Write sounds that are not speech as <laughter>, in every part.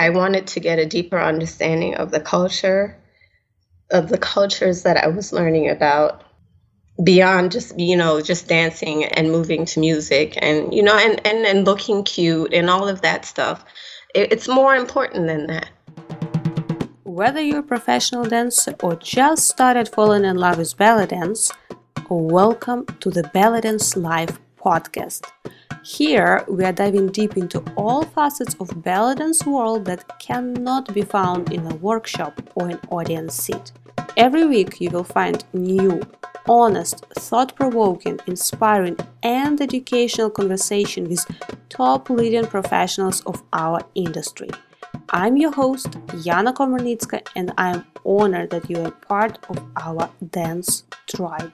I wanted to get a deeper understanding of the culture, of the cultures that I was learning about beyond just you know just dancing and moving to music and you know and and, and looking cute and all of that stuff. It, it's more important than that. Whether you're a professional dancer or just started falling in love with belly dance welcome to the belly dance live podcast here we are diving deep into all facets of belly dance world that cannot be found in a workshop or an audience seat every week you will find new honest, thought provoking, inspiring, and educational conversation with top leading professionals of our industry. I'm your host, Yana Komarnitska, and I'm honored that you are part of our dance tribe.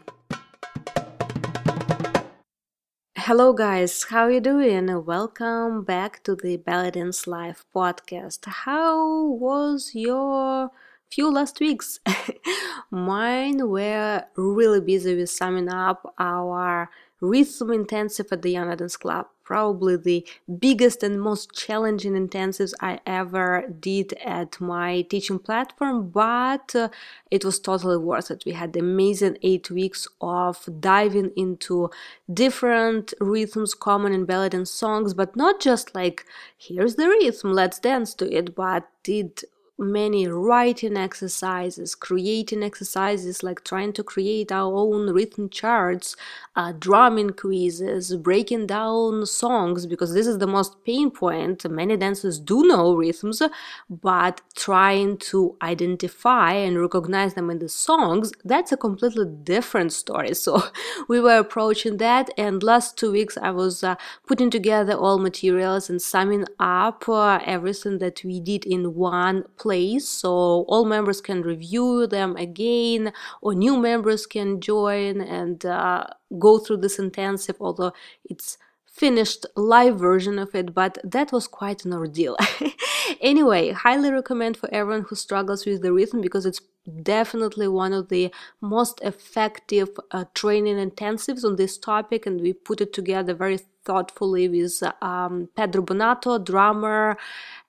Hello guys, how are you doing? Welcome back to the Belly Dance Live podcast. How was your few last weeks. <laughs> Mine were really busy with summing up our rhythm intensive at the Yana Dance Club. Probably the biggest and most challenging intensives I ever did at my teaching platform, but uh, it was totally worth it. We had amazing eight weeks of diving into different rhythms common in belly and songs, but not just like, here's the rhythm, let's dance to it, but did many writing exercises, creating exercises like trying to create our own rhythm charts, uh, drumming quizzes, breaking down songs, because this is the most pain point. Many dancers do know rhythms, but trying to identify and recognize them in the songs, that's a completely different story. <laughs> So we were approaching that, and last two weeks I was uh, putting together all materials and summing up uh, everything that we did in one place so all members can review them again or new members can join and uh, go through this intensive although it's finished live version of it but that was quite an ordeal. <laughs> Anyway highly recommend for everyone who struggles with the rhythm because it's definitely one of the most effective uh, training intensives on this topic and we put it together very thoughtfully with um, pedro bonato drummer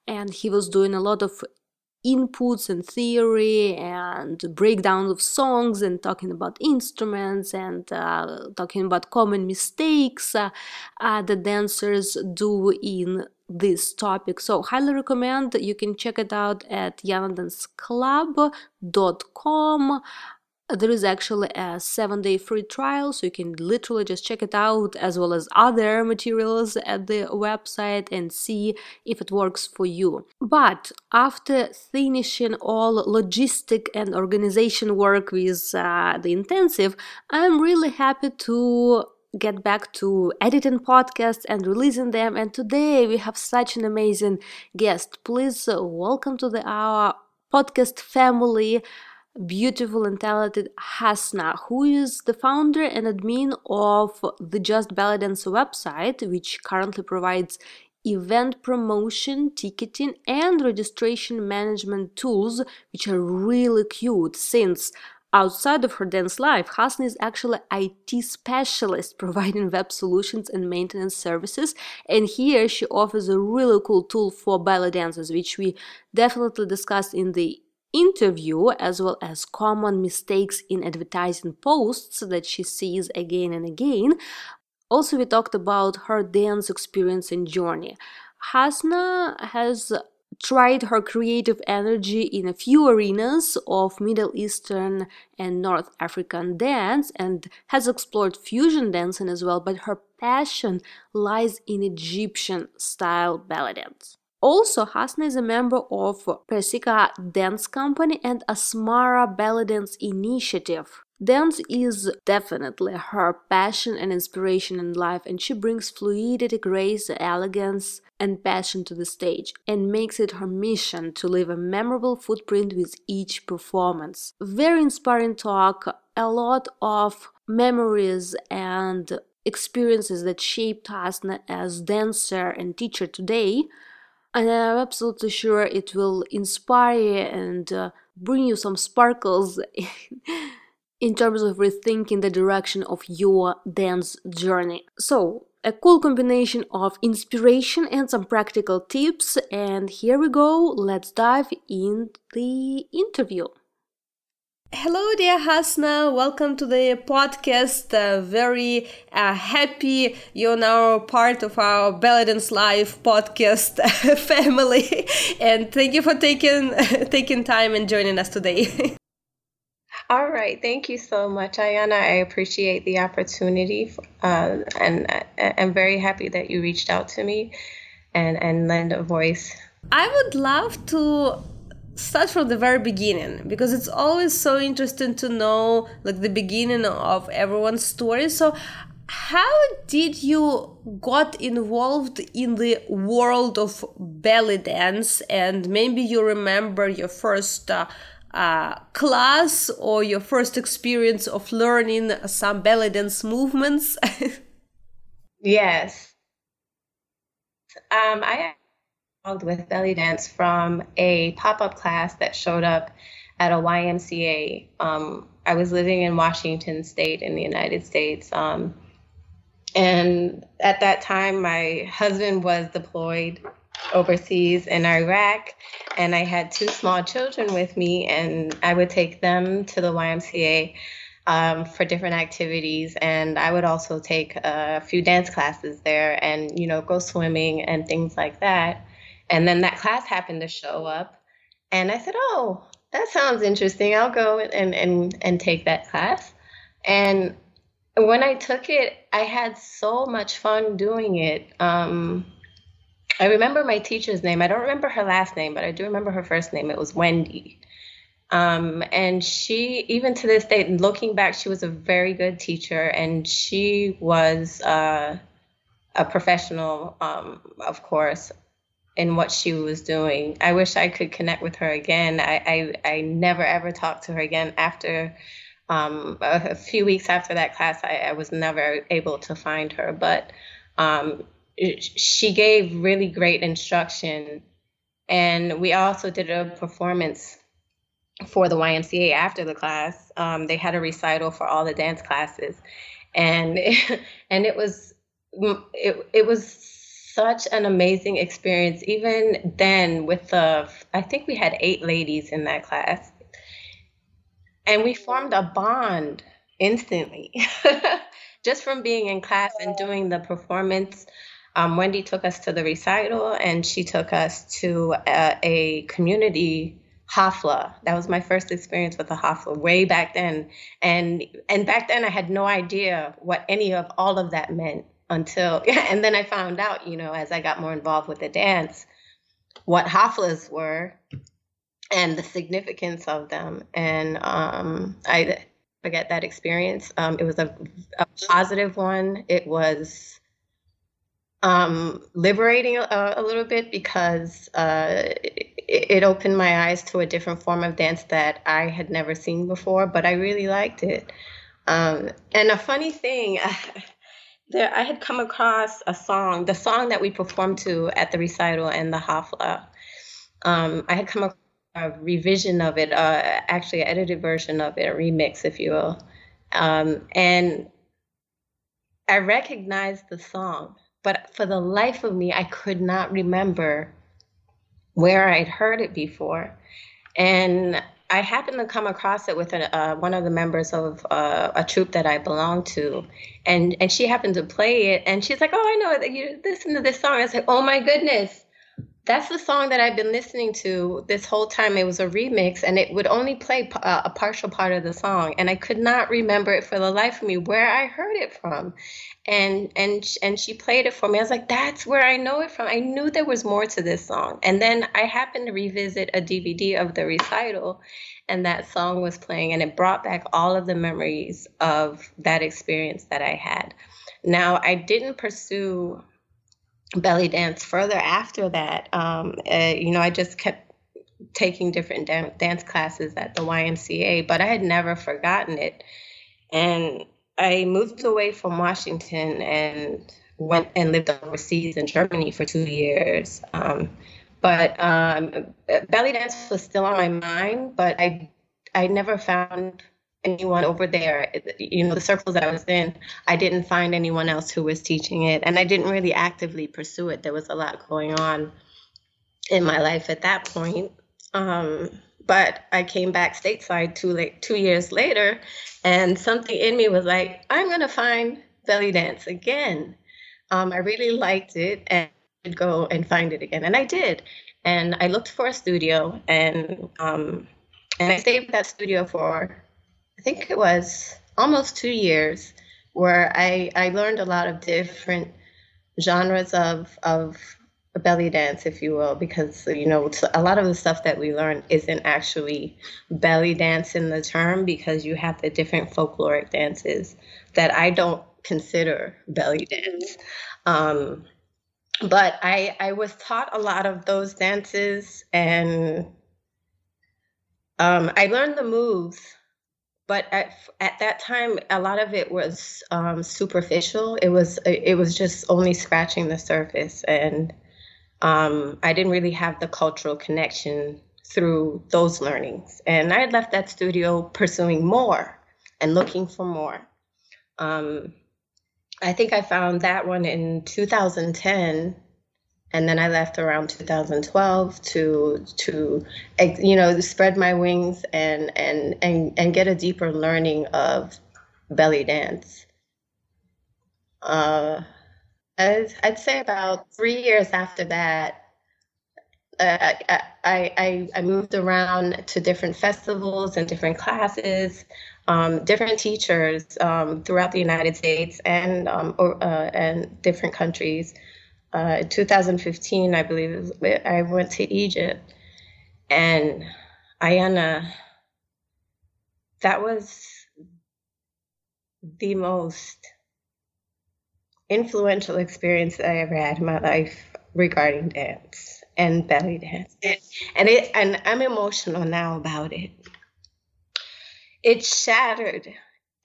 and he was doing a lot of inputs and theory and breakdowns of songs and talking about instruments and uh, talking about common mistakes uh, uh, the dancers do in this topic. So highly recommend you can check it out at yanadanceclub.com there is actually a seven day free trial so you can literally just check it out as well as other materials at the website and see if it works for you. But after finishing all logistic and organization work with uh, the intensive i'm really happy to get back to editing podcasts and releasing them. And today we have such an amazing guest. Please uh, welcome to the our podcast family beautiful and talented Hasna, who is the founder and admin of the Just Belly Dance website, which currently provides event promotion, ticketing, and registration management tools, which are really cute since Outside of her dance life, Hasna is actually IT specialist <laughs> providing web solutions and maintenance services. And here she offers a really cool tool for belly dancers, which we definitely discussed in the interview as well as common mistakes in advertising posts that she sees again and again. Also, we talked about her dance experience and journey. Hasna has tried her creative energy in a few arenas of Middle Eastern and North African dance and has explored fusion dancing as well, but her passion lies in Egyptian style belly dance. Also, Hasna is a member of Persika Dance Company and Asmara Belly Dance Initiative. Dance is definitely her passion and inspiration in life, and she brings fluidity, grace, elegance, and passion to the stage and makes it her mission to leave a memorable footprint with each performance. Very inspiring talk, a lot of memories and experiences that shaped Hasna as dancer and teacher today and I'm absolutely sure it will inspire and uh, bring you some sparkles <laughs> in terms of rethinking the direction of your dance journey. So, a cool combination of inspiration and some practical tips. And here we go. Let's dive in the interview. Hello, dear Hasna. Welcome to the podcast. Uh, very uh, happy you're now part of our Belly Dance Live podcast <laughs> family, and thank you for taking <laughs> taking time and joining us today. <laughs> All right, thank you so much, Ayana. I appreciate the opportunity, uh, and uh, I'm very happy that you reached out to me and and lend a voice. I would love to start from the very beginning because it's always so interesting to know like the beginning of everyone's story. So how did you got involved in the world of belly dance? And maybe you remember your first uh, uh, class or your first experience of learning some belly dance movements? <laughs> Yes. Um, i with belly dance from a pop up class that showed up at a YMCA. Um, I was living in Washington State in the United States. Um, and at that time, my husband was deployed overseas in Iraq, and I had two small children with me, and I would take them to the YMCA. Um, for different activities and i would also take a few dance classes there and you know go swimming and things like that and then that class happened to show up. And I said, Oh, that sounds interesting. I'll go and, and, and take that class. And when I took it, I had so much fun doing it. Um, I remember my teacher's name. I don't remember her last name, but I do remember her first name. It was Wendy. Um, and she, even to this day, looking back, she was a very good teacher, and she was uh, a professional, um, of course in what she was doing. I wish I could connect with her again. I, I, I never ever talked to her again after um, a, a, few weeks after that class. I, I, was never able to find her, but um, she gave really great instruction. And we also did a performance for the YMCA after the class. Um, they had a recital for all the dance classes, and <laughs> and it was it, it was such an amazing experience. Even then, with the, I think we had eight ladies in that class, and we formed a bond instantly <laughs> just from being in class and doing the performance. Um, Wendy took us to the recital, and she took us to a, a community hafla. That was my first experience with a hafla way back then, and and back then I had no idea what any of all of that meant until <laughs> and then I found out, you know, as I got more involved with the dance, what haflas were and the significance of them. And um, I forget that experience. Um, it was a, a, positive one. It was um, liberating a, a, little bit because uh, it, it, opened my eyes to a different form of dance that I had never seen before, but I really liked it. Um, and a funny thing, <laughs> there I had come across a song, the song that we performed to at the recital and the hafla. Um, I had come across a revision of it, uh, actually an edited version of it, a remix, if you will. Um, and I recognized the song, but for the life of me, I could not remember where I'd heard it before. And I happened to come across it with uh, one of the members of uh, a troupe that I belong to, and and she happened to play it, and she's like, "Oh, I know that you listen to this song." I was like, "Oh my goodness, that's the song that I've been listening to this whole time. It was a remix, and it would only play uh, a partial part of the song, and I could not remember it for the life of me where I heard it from. And and and she played it for me. I was like, that's where I know it from. I knew there was more to this song. And then I happened to revisit a DVD of the recital, and that song was playing, and it brought back all of the memories of that experience that I had. Now I didn't pursue belly dance further after that. Um, uh, you know, I just kept taking different dan- dance classes at the YMCA, but I had never forgotten it. And I moved away from Washington and went and lived overseas in Germany for two years. Um, but um, belly dance was still on my mind, but I I never found anyone over there. You know, the circles that I was in, I didn't find anyone else who was teaching it, and I didn't really actively pursue it. There was a lot going on in my life at that point. Um, but I came back stateside two like two years later, and something in me was like, I'm gonna find belly dance again. Um, I really liked it and go and find it again, and I did. And I looked for a studio, and um, and I stayed with that studio for I think it was almost two years, where I I learned a lot of different genres of of belly dance, if you will, because you know a lot of the stuff that we learn isn't actually belly dance in the term because you have the different folkloric dances that I don't consider belly dance. Um, but I I was taught a lot of those dances and um, I learned the moves but at, at that time a lot of it was um, superficial. It was it was just only scratching the surface. And um, i didn't really have the cultural connection through those learnings. And i had left that studio pursuing more and looking for more. Um, i think i found that one in 2010 and then I left around 2012 to to you know spread my wings and and and and get a deeper learning of belly dance. Uh, I'd, say about three years after that, uh, I, I, I moved around to different festivals and different classes, um, different teachers um, throughout the United States and um, or, uh, and different countries uh, 2015, I believe, I went to Egypt, and Ayana, that was the most influential experience that I ever had in my life regarding dance and belly dance, and, and it and I'm emotional now about it. It shattered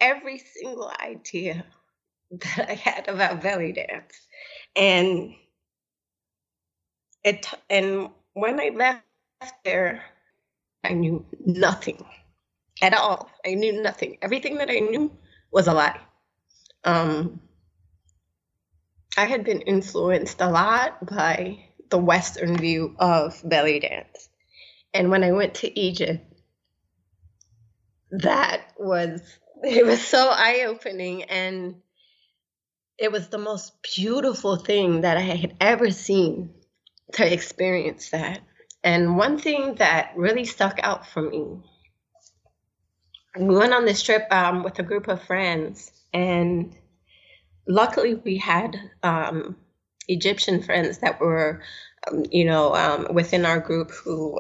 every single idea <laughs> that I had about belly dance and it and when I left there, I knew nothing at all. I knew nothing. Everything that I knew was a lie. Um, I had been influenced a lot by the Western view of belly dance. And when I went to Egypt, that was, it was so eye opening and it was the most beautiful thing that I had ever seen to experience that. And one thing that really stuck out for me, we went on this trip um, with a group of friends, and luckily we had um, Egyptian friends that were, um, you know, um, within our group who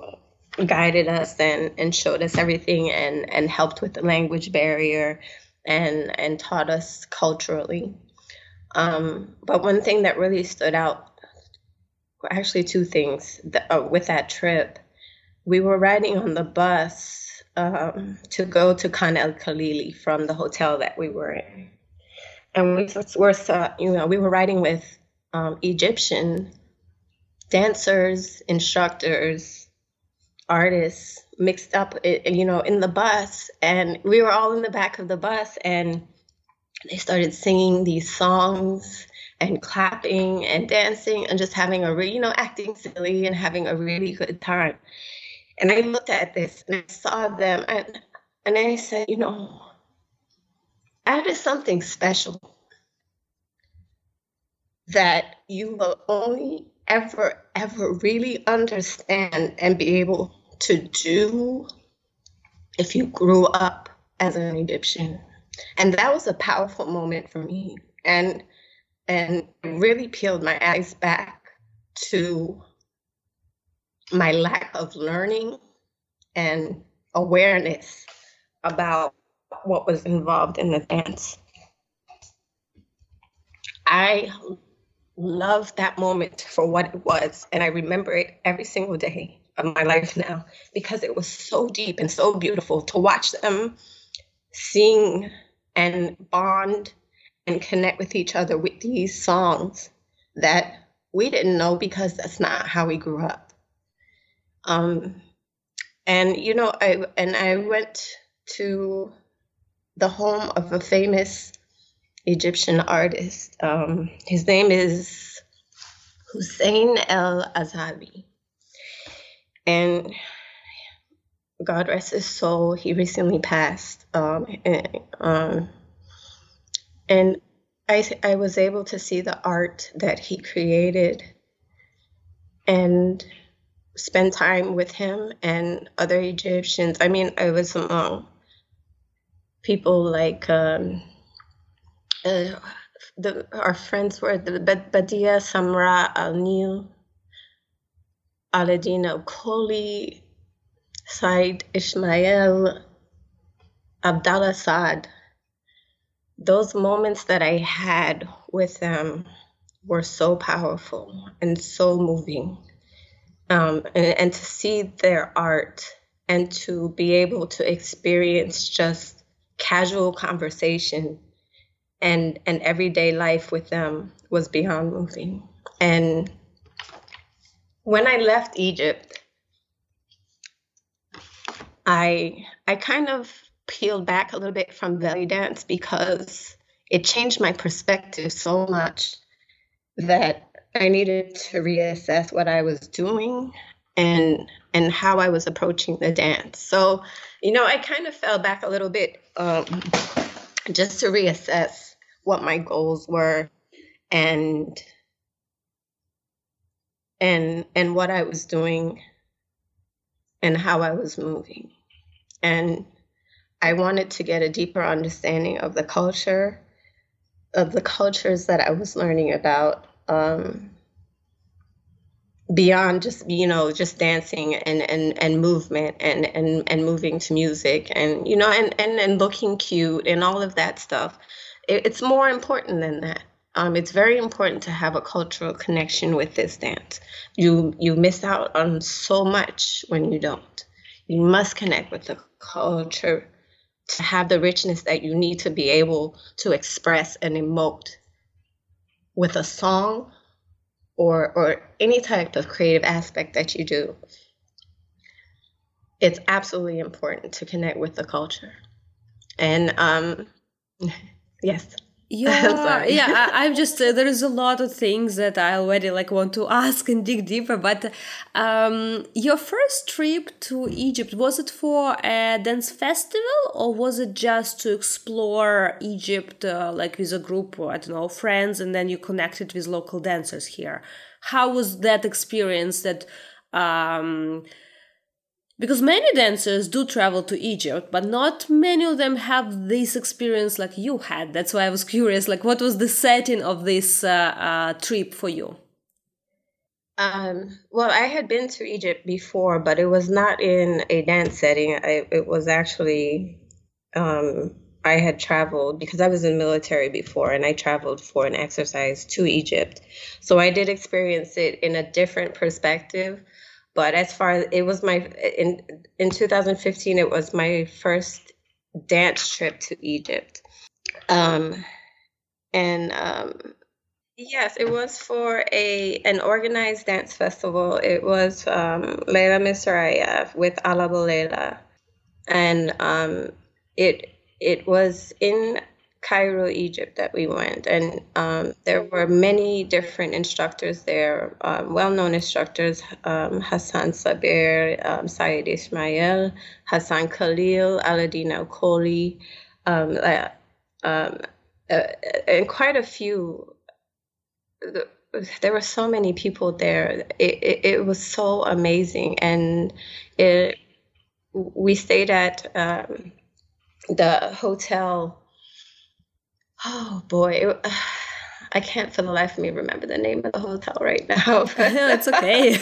guided us and, and showed us everything and, and helped with the language barrier and and taught us culturally. Um, but one thing that really stood out, actually, two things uh, with that trip. We were riding on the bus um, to go to Khan el Khalili from the hotel that we were in. And we were, you know, we were riding with um, Egyptian dancers, instructors, artists mixed up, you know, in the bus. And we were all in the back of the bus. And they started singing these songs and clapping and dancing and just having a really, you know acting silly and having a really good time. And i looked at this and i saw them and and i said you know that is something special that you will only ever ever really understand and be able to do if you grew up as an egyptian and that was a powerful moment for me. And and really peeled my eyes back to my lack of learning and awareness about what was involved in the dance. I love that moment for what it was and i remember it every single day of my life now because it was so deep and so beautiful to watch them sing and bond and connect with each other with these songs that we didn't know because that's not how we grew up. Um, and you know, I and I went to the home of a famous Egyptian artist. Um, his name is Hussein El Azhari. And God rest his soul, he recently passed. Um, and, um, and I, I was able to see the art that he created and spend time with him and other Egyptians. I mean, I was among people like um, uh, the, our friends were the Badia Samra Al Nil, Aladdin Al Koli, Said Ismail, Abdallah Saad. Those moments that I had with them were so powerful and so moving. Um, and, and to see their art and to be able to experience just casual conversation and and everyday life with them was beyond moving. And when I left Egypt, I I kind of peeled back a little bit from belly dance because it changed my perspective so much that I needed to reassess what I was doing and and how I was approaching the dance. So, you know, I kind of fell back a little bit um, just to reassess what my goals were and and and what I was doing and how I was moving. And I wanted to get a deeper understanding of the culture of the cultures that I was learning about um, beyond just you know just dancing and and and movement and and and moving to music and you know and and and looking cute and all of that stuff it, it's more important than that um, it's very important to have a cultural connection with this dance. You you miss out on so much when you don't. You must connect with the culture to have the richness that you need to be able to express and emote with a song or or any type of creative aspect that you do. It's absolutely important to connect with the culture. And um <laughs> yes <laughs> yeah yeah I, am just <laughs> uh, there is a lot of things that i already like want to <laughs> ask and dig deeper but um your first trip to egypt was it for a dance festival or was it just to explore egypt uh, like with a group or i don't know friends and then you connected with local dancers here? How was that experience that um because many dancers do travel to Egypt, but not many of them have this experience like you had. That's why I was curious, like what was the setting of this uh, uh, trip for you? Um, well, I had been to Egypt before, but it was not in a dance setting. I, it was actually um, I had traveled because I was in military before, and I traveled for an exercise to Egypt. So I did experience it in a different perspective but as far as it was my in in 2015, it was my first dance trip to Egypt. Um, and um, yes, it was for a an organized dance festival. It was um, Leila Misraya with Alabo Leila, and um, it it was in Cairo, Egypt, that we went, and um, there were many different instructors there, um, well-known instructors: um, Hassan Sabir, um, Ismail, Hassan Khalil, Aladdin Al Koli, um, uh, um, uh, and quite a few. There were so many people there. It, it, it was so amazing, and it. We stayed at the hotel Oh boy, it, <sighs> I can't for the life of me remember the name of the hotel right now. <laughs> no, it's okay.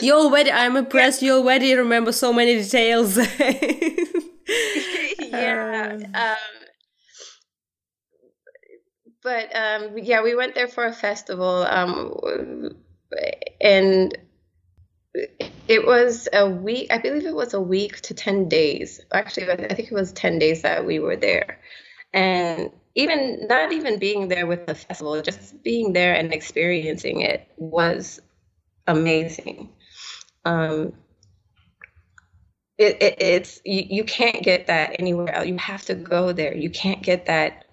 <laughs> you already, I'm impressed. You already remember so many details. <laughs> yeah. Um, um, but um, yeah, we went there for a festival, um, and it was a week. I believe it was a week to ten days. Actually, I think it was ten days that we were there, and even not even being there with the festival, just being there and experiencing it was amazing. Um, it, it, it's you, you can't get that anywhere else. You have to go there. You can't get that,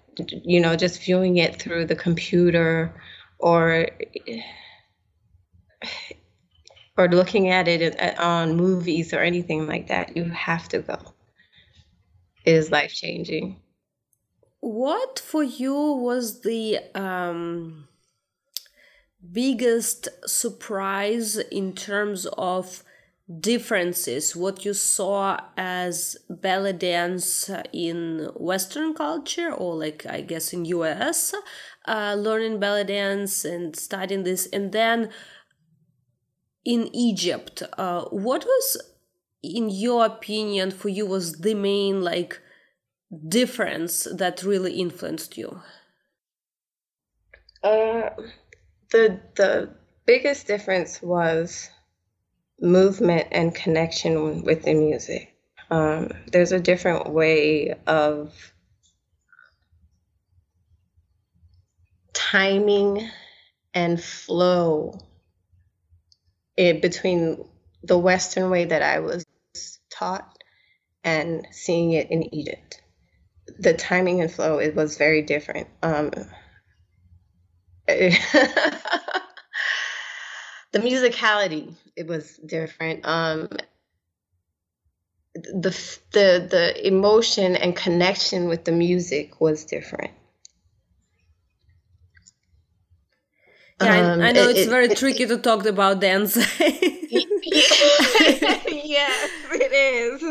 you know, just viewing it through the computer or or looking at it on movies or anything like that. You have to go. It is life changing. What for you was the um, biggest surprise in terms of differences? What you saw as belly dance in western culture or like i guess in us uh, learning belly dance and studying this and then in egypt? Uh, what was in your opinion for you was the main like difference that really influenced you uh, the the biggest difference was movement and connection with the music. Um, there's a different way of timing and flow in between the Western way that I was taught and seeing it in Egypt. The timing and flow it was very different. Um, <laughs> the musicality it was different. Um the the the emotion and connection with the music was different. Yeah um, I, I, know it, it's very it, tricky it, to talk about dance. <laughs> <laughs> Yes it is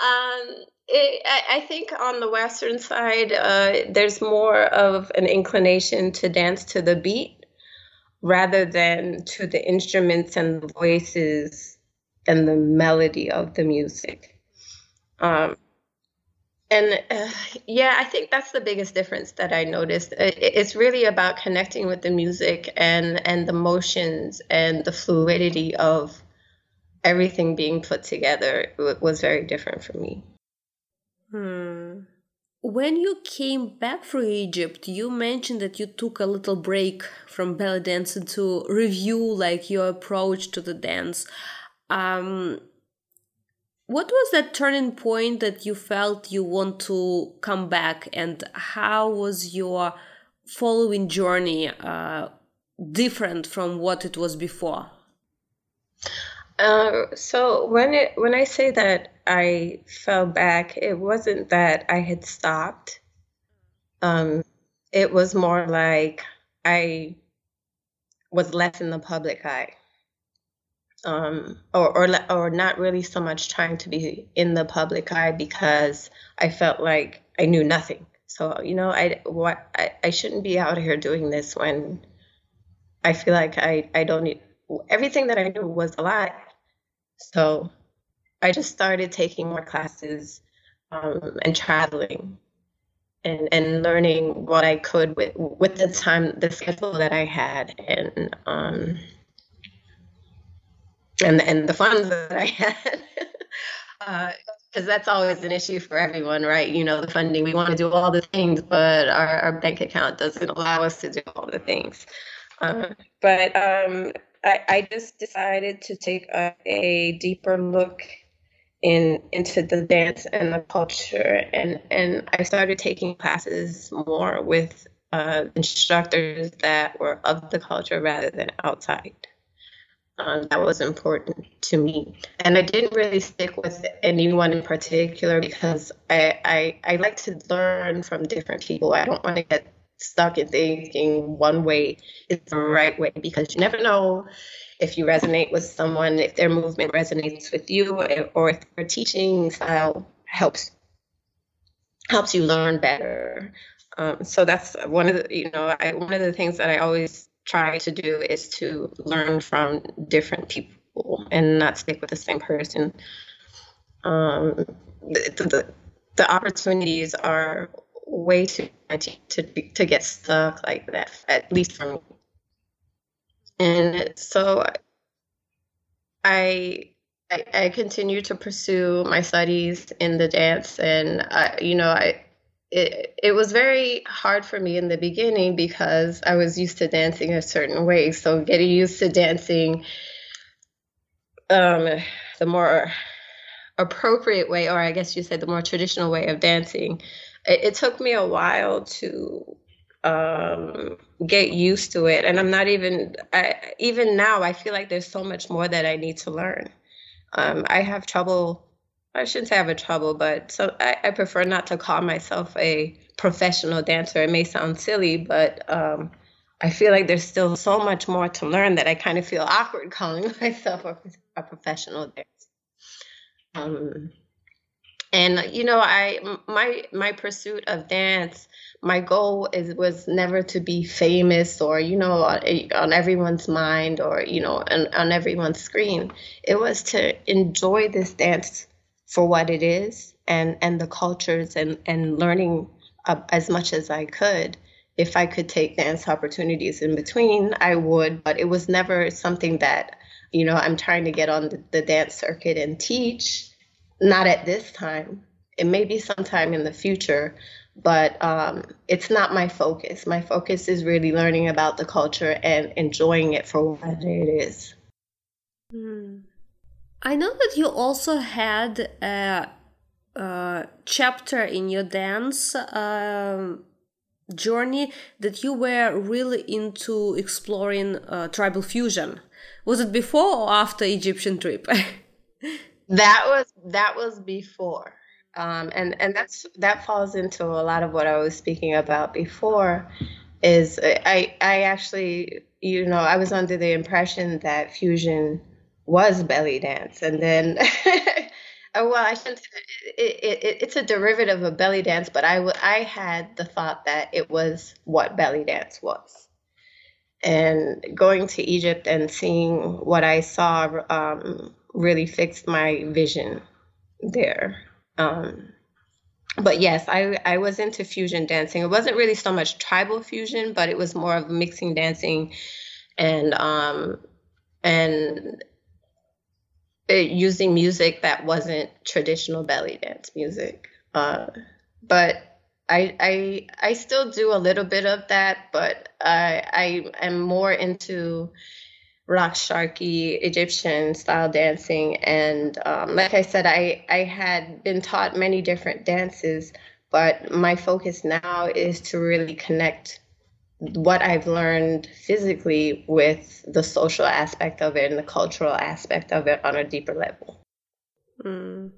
um it, I, I think on the western side uh, there's more of an inclination to dance to the beat rather than to the instruments and the voices and the melody of the music. Um, and uh, yeah, I think that's the biggest difference that I noticed. It's really about connecting with the music and and the motions and the fluidity of everything being put together was very different for me. Hmm. When you came back from Egypt, you mentioned that you took a little break from belly dancing to review like your approach to the dance. Um, what was that turning point that you felt you want to come back, and how was your following journey uh, different from what it was before? Uh, so when it when I say that I fell back, it wasn't that I had stopped. Um, it was more like I was less in the public eye, um, or or or not really so much trying to be in the public eye because I felt like I knew nothing. So you know, I what I, I shouldn't be out here doing this when I feel like I I don't need everything that I knew was a lie. So I just started taking more classes um, and traveling and, and learning what I could with, with the time, the schedule that I had and, um, and, and the funds <laughs> that I had. because <laughs> uh, that's always an issue for everyone, right? You know, the funding, we want to do all the things, but our, our bank account doesn't allow us to do all the things. Uh, but um, I, I just decided to take a, a deeper look in into the dance and the culture and and I started taking classes more with uh, instructors that were of the culture rather than outside. Um, that was important to me, and I didn't really stick with anyone in particular because I, I I like to learn from different people. I don't want to get stuck in thinking one way is the right way because you never know if you resonate with someone, if their movement resonates with you, or if their teaching style helps helps you learn better. Um, so that's one of the you know I, one of the things that I always try to do is to learn from different people and not stick with the same person. Um, the, the, the opportunities are way too to, to get stuck like that, at least for me. And so I I, I continue to pursue my studies in the dance, and I, you know, I it it was very hard for me in the beginning because I was used to dancing a certain way. So getting used to dancing, um, the more appropriate way, or I guess you said the more traditional way of dancing, it, it took me a while to um, get used to it. And I'm not even, I, even now, I feel like there's so much more that I need to learn. Um, I have trouble, I shouldn't say I have a trouble, but so I, I, prefer not to call myself a professional dancer. It may sound silly, but um, I feel like there's still so much more to learn that I kind of feel awkward <laughs> calling myself a, a professional dancer. Um, and you know, I my my pursuit of dance my goal is was never to be famous or you know on, eh, on everyone's mind or you know on, on everyone's screen. It was to enjoy this dance for what it is and and the cultures and and learning as much as i could. If i could take dance opportunities in between i would but it was never something that you know i'm trying to get on the, the dance circuit and teach not at this time it may be sometime in the future but um, it's not my focus. My focus is really learning about the culture and enjoying it for what it is. Mm. I know that you also had a, a chapter in your dance um, journey that you were really into exploring uh, tribal fusion. Was it before or after Egyptian trip? <laughs> that was that was before um, and and that's that falls into a lot of what I was speaking about before. Is I I actually you know I was under the impression that fusion was belly dance, and then. <laughs> well, I shouldn't. It, it, it's a derivative of belly dance, but I, w- I had the thought that it was what belly dance was. And going to Egypt and seeing what I saw um, really fixed my vision there. Um, but yes, I I was into fusion dancing. It wasn't really so much tribal fusion, but it was more of mixing dancing and um and it, using music that wasn't traditional belly dance music. Uh, but I I I still do a little bit of that, but I I am more into raqs sharqi Egyptian style dancing. And um, like I said, I, I had been taught many different dances, but my focus now is to really connect what I've learned physically with the social aspect of it and the cultural aspect of it on a deeper level. Mm.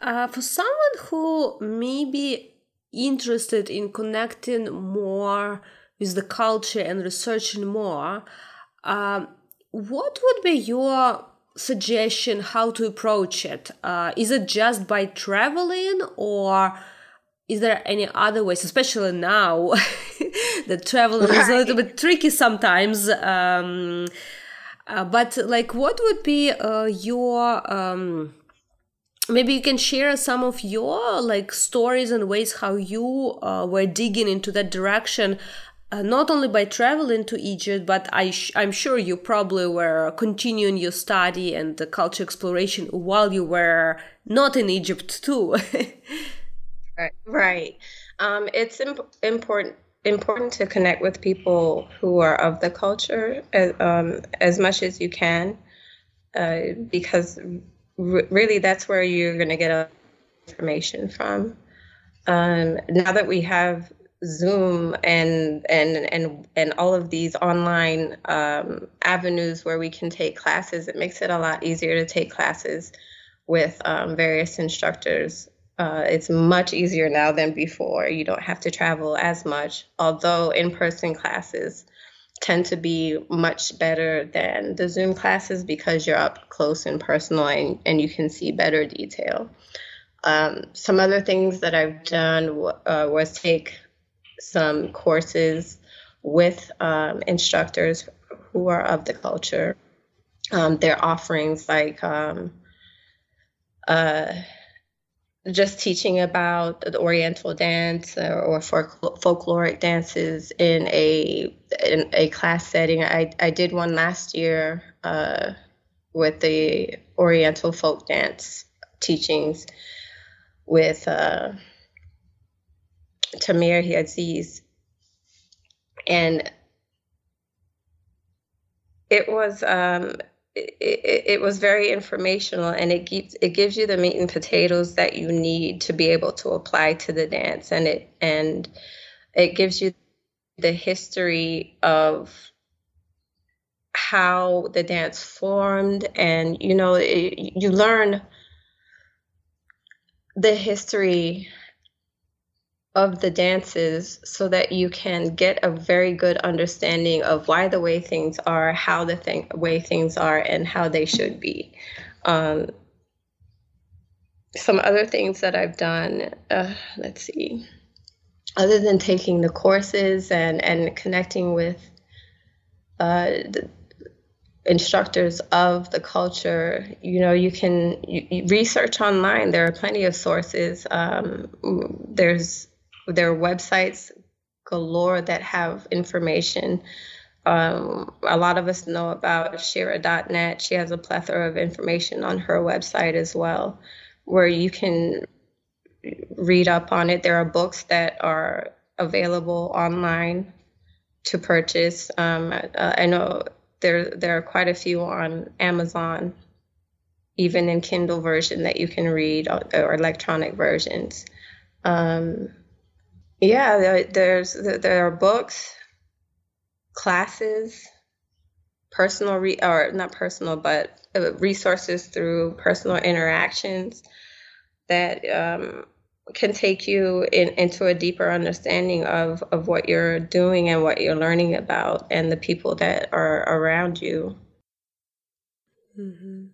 Uh, for someone who may be interested in connecting more with the culture and researching more, um, what would be your suggestion how to approach it? Uh, is it just by traveling or is there any other ways, especially now <laughs> that traveling right. is a little bit tricky sometimes? Um, uh, but like, what would be uh, your um, maybe you can share some of your like stories and ways how you uh, were digging into that direction uh, not only by traveling to Egypt, but I am sure you probably were continuing your study and the culture exploration while you were not in Egypt too. <laughs> right, right. Um, it's imp- important important to connect with people who are of the culture as, um, as much as you can, uh, because r- really that's where you're going to get information from. Um, now that we have Zoom and and and and all of these online um, avenues where we can take classes, it makes it a lot easier to take classes with um, various instructors. Uh, it's much easier now than before. You don't have to travel as much, although in-person classes tend to be much better than the Zoom classes because you're up close and personal and, and you can see better detail. Um, some other things that I've done uh, was take some courses with um, instructors who are of the culture. Um, their offerings like um, uh, just teaching about the Oriental dance or, or folkloric dances in a in a class setting. I, I did one last year uh, with the Oriental folk dance teachings with uh, Tamir Aziz. And it was um, it, it, was very informational and it gives it gives you the meat and potatoes that you need to be able to apply to the dance and it and it gives you the history of how the dance formed and you know it, you learn the history of the dances so that you can get a very good understanding of why the way things are, how the thing, way things are, and how they should be. Um, some other things that I've done, uh, let's see, other than taking the courses and, and connecting with uh, the instructors of the culture, you know, you can you, you research online. There are plenty of sources. Um, there's there are websites galore that have information. Um, a lot of us know about Shira.net. She has a plethora of information on her website as well, where you can read up on it. There are books that are available online to purchase. Um, uh, I know there there are quite a few on Amazon, even in Kindle version that you can read or, or electronic versions. Um, yeah, there's there are books, classes, personal re or not personal, but uh, resources through personal interactions that um, can take you in, into a deeper understanding of of what you're doing and what you're learning about and the people that are around you. Mm-hmm.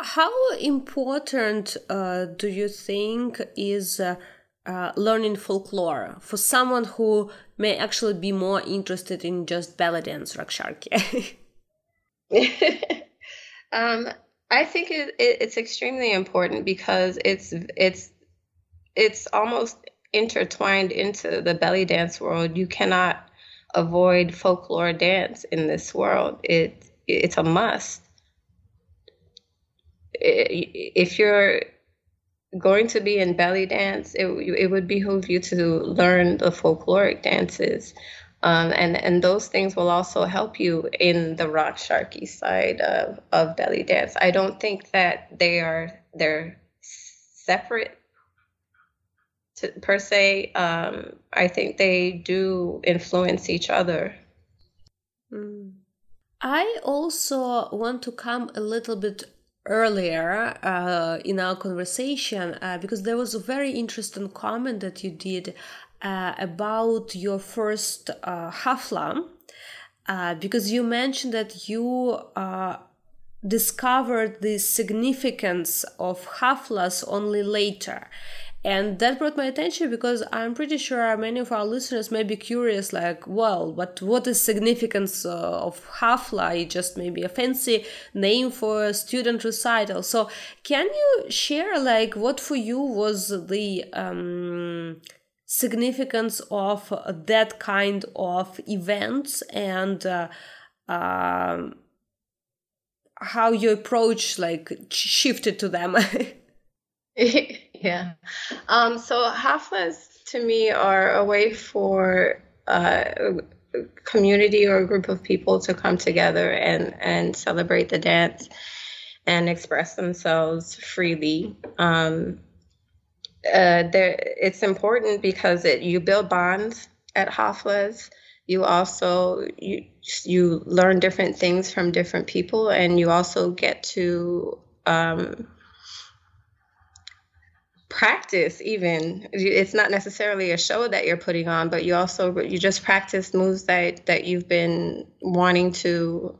How important uh, do you think is uh, uh, learning folklore for someone who may actually be more interested in just belly dance raqs sharqi? <laughs> <laughs> um, I think it, it, it's extremely important because it's it's it's almost intertwined into the belly dance world. You cannot avoid folklore dance in this world. It it's a must. If you're going to be in belly dance, it, it would behoove you to learn the folkloric dances. Um, and, and those things will also help you in the raqs sharqi side of, of belly dance. I don't think that they are they're separate to, per se. Um, I think they do influence each other. Mm. I also want to come a little bit earlier uh, in our conversation uh, because there was a very interesting comment that you did uh, about your first uh, hafla uh, because you mentioned that you uh, discovered the significance of haflas only later and that brought my attention because i'm pretty sure many of our listeners may be curious like well but what is significance uh, of hafla just maybe a fancy name for a student recital. So can you share like what for you was the um, significance of that kind of events and uh, uh, how you approach like shifted to them <laughs> <laughs> Yeah. Um, so haflas to me are a way for uh, a community or a group of people to come together and, and celebrate the dance and express themselves freely. Um, uh, it's important because it, you build bonds at haflas. You also you you learn different things from different people, and you also get to um, practice even. It's not necessarily a show that you're putting on but you also you just practice moves that that you've been wanting to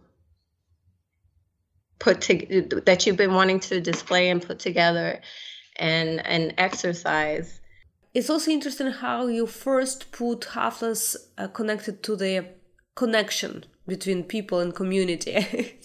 put to that you've been wanting to display and put together and and exercise. It's also interesting how you first put haflas uh, connected to the connection between people and community <laughs>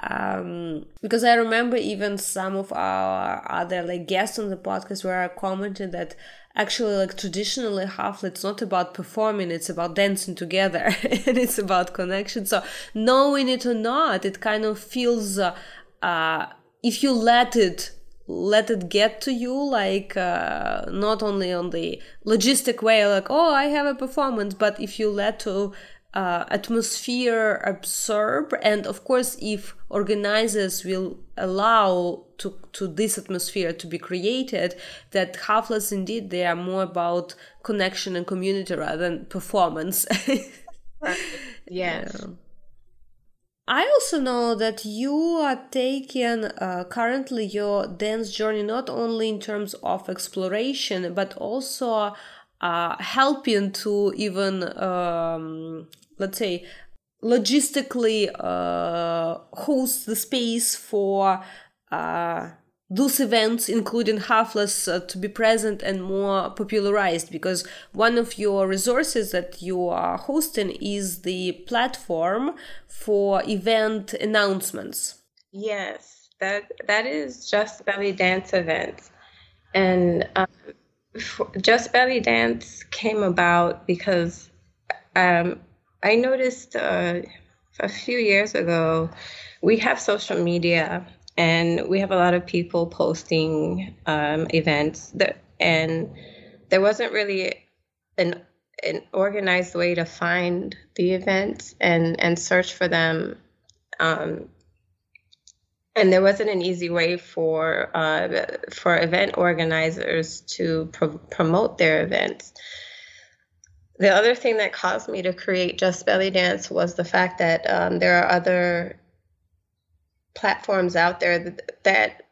um, because I remember even some of our other like guests on the podcast where I commented that actually like traditionally hafla it's not about performing it's about dancing together <laughs> and it's about connection. So knowing it or not it kind of feels uh, uh, if you let it let it get to you like uh, not only on the logistic way like oh i have a performance but if you let to uh, atmosphere absorb and of course if organizers will allow to, to this atmosphere to be created that Haflas indeed they are more about connection and community rather than performance <laughs> yes yeah. I also know that you are taking uh, currently your dance journey not only in terms of exploration but also uh, helping to even um, let's say logistically uh, host the space for uh, those events, including Haflas, uh, to be present and more popularized. Because one of your resources that you are hosting is the platform for event announcements. Yes, that that is just belly dance events, and um, just belly dance came about because um, I noticed uh, a few years ago we have social media and we have a lot of people posting um, events that, and there wasn't really an an organized way to find the events and and search for them um, and there wasn't an easy way for uh, for event organizers to pro- promote their events. The other thing that caused me to create Just Belly Dance was the fact that um, there are other platforms out there that, that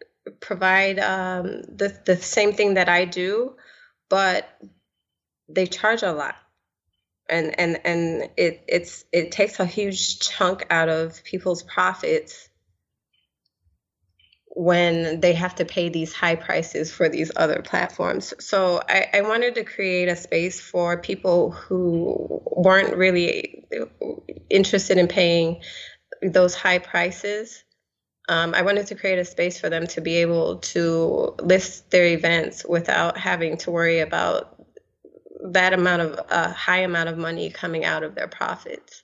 provide um, the the same thing that I do, but they charge a lot and and and it it's it takes a huge chunk out of people's profits when they have to pay these high prices for these other platforms. So I, I, wanted to create a space for people who weren't really interested in paying those high prices. Um, I wanted to create a space for them to be able to list their events without having to worry about that amount of a uh, high amount of money coming out of their profits.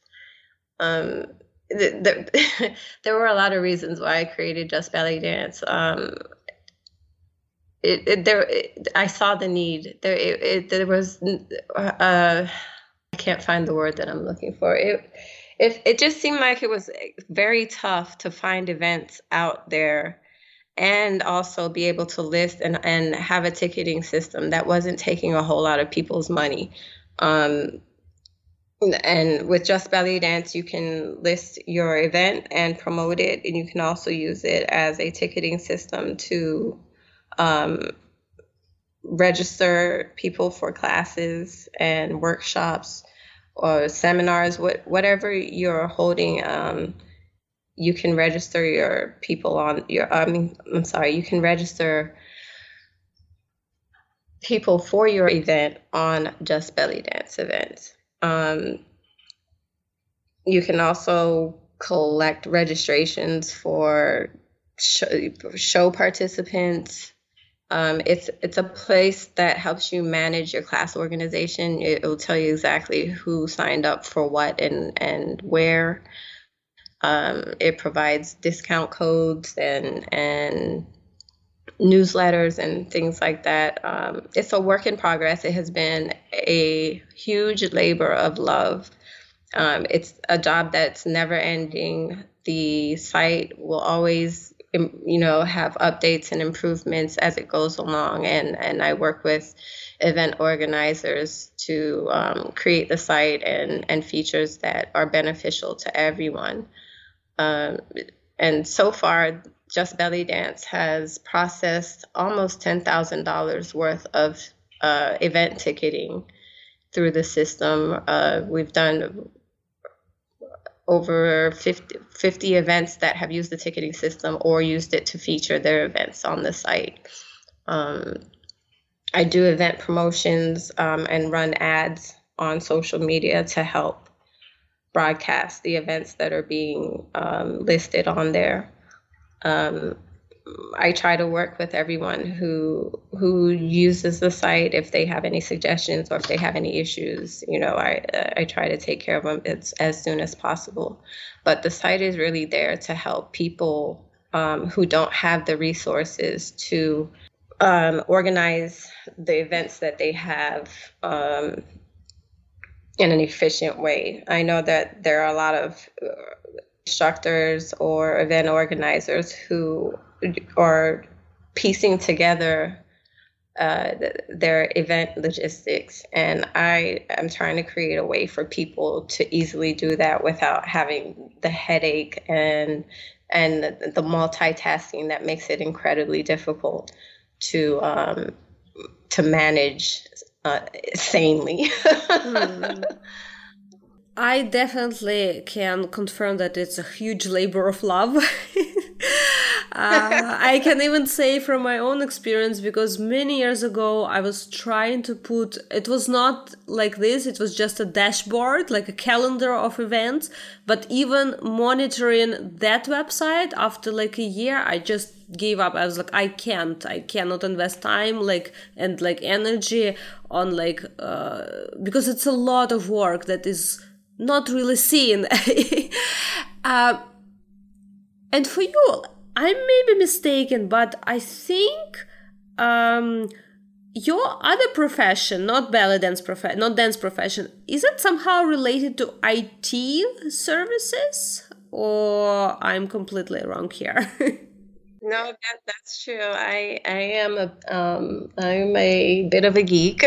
Um, the, <laughs> there were a lot of reasons why I created Just Belly Dance. Um, it, it, there, it, I saw the need. There, it, there was. Uh, I can't find the word that I'm looking for. It, it, it just seemed like it was very tough to find events out there and also be able to list and, and have a ticketing system that wasn't taking a whole lot of people's money. Um, and with Just Belly Dance, you can list your event and promote it, and you can also use it as a ticketing system to um, register people for classes and workshops or seminars, what, whatever you're holding. Um, you can register your people on your. I mean, I'm sorry. You can register people for your event on Just Belly Dance events. Um, you can also collect registrations for show, show participants. Um, it's it's a place that helps you manage your class organization. It will tell you exactly who signed up for what and and where. Um, it provides discount codes and and newsletters and things like that. Um, it's a work in progress. It has been a huge labor of love. Um, it's a job that's never ending. The site will always, you know, have updates and improvements as it goes along. And, and I work with event organizers to um, create the site and, and features that are beneficial to everyone. Um, and so far, just Belly Dance has processed almost $10,000 worth of uh, event ticketing through the system. Uh, we've done over 50, 50, events that have used the ticketing system or used it to feature their events on the site. Um, I do event promotions um, and run ads on social media to help broadcast the events that are being um, listed on there um, I try to work with everyone who who uses the site if they have any suggestions or if they have any issues. You know, I I try to take care of them as, soon as possible. But the site is really there to help people um, who don't have the resources to um, organize the events that they have um, in an efficient way. I know that there are a lot of instructors or event organizers who are piecing together uh, their event logistics. And I am trying to create a way for people to easily do that without having the headache and and the multitasking that makes it incredibly difficult to um, to manage uh, sanely. <laughs> hmm. I definitely can confirm that it's a huge labor of love. <laughs> uh, I can even say from my own experience because many years ago I was trying to put it was not like this, it was just a dashboard, like a calendar of events. But even monitoring that website after like a year, I just gave up. I was like, I can't, I cannot invest time like and like energy on like uh, because it's a lot of work that is not really seen. <laughs> uh, and for you, I may be mistaken, but I think um, your other profession, not belly dance profession, not dance profession, is it somehow related to IT services, or I'm completely wrong here? <laughs> No, that that's true. I I am a um I'm a bit of a geek.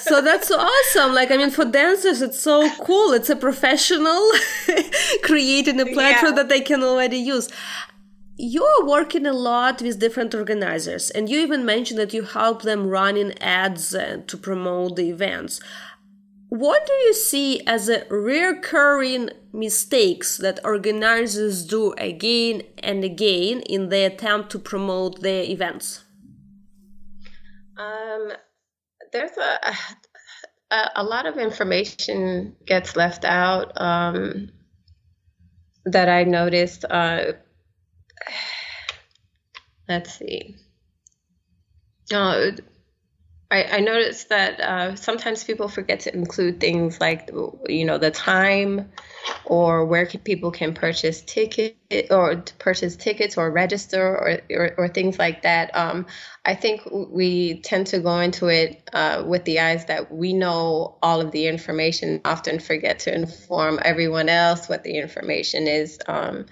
so that's <laughs> awesome. Like I mean for dancers it's so cool. It's a professional <laughs> creating a platform yeah. that they can already use. You're working a lot with different organizers and you even mentioned that you help them running ads to promote the events. What do you see as a recurring mistakes that organizers do again and again in their attempt to promote their events? Um, there's a, a, a lot of information gets left out um, that I noticed. Uh, <sighs> let's see. Uh, I, I noticed that uh, sometimes people forget to include things like, you know, the time or where can, people can purchase ticket or purchase tickets or register or, or, or things like that. Um, I think we tend to go into it uh, with the eyes that we know all of the information, often forget to inform everyone else what the information is. Um,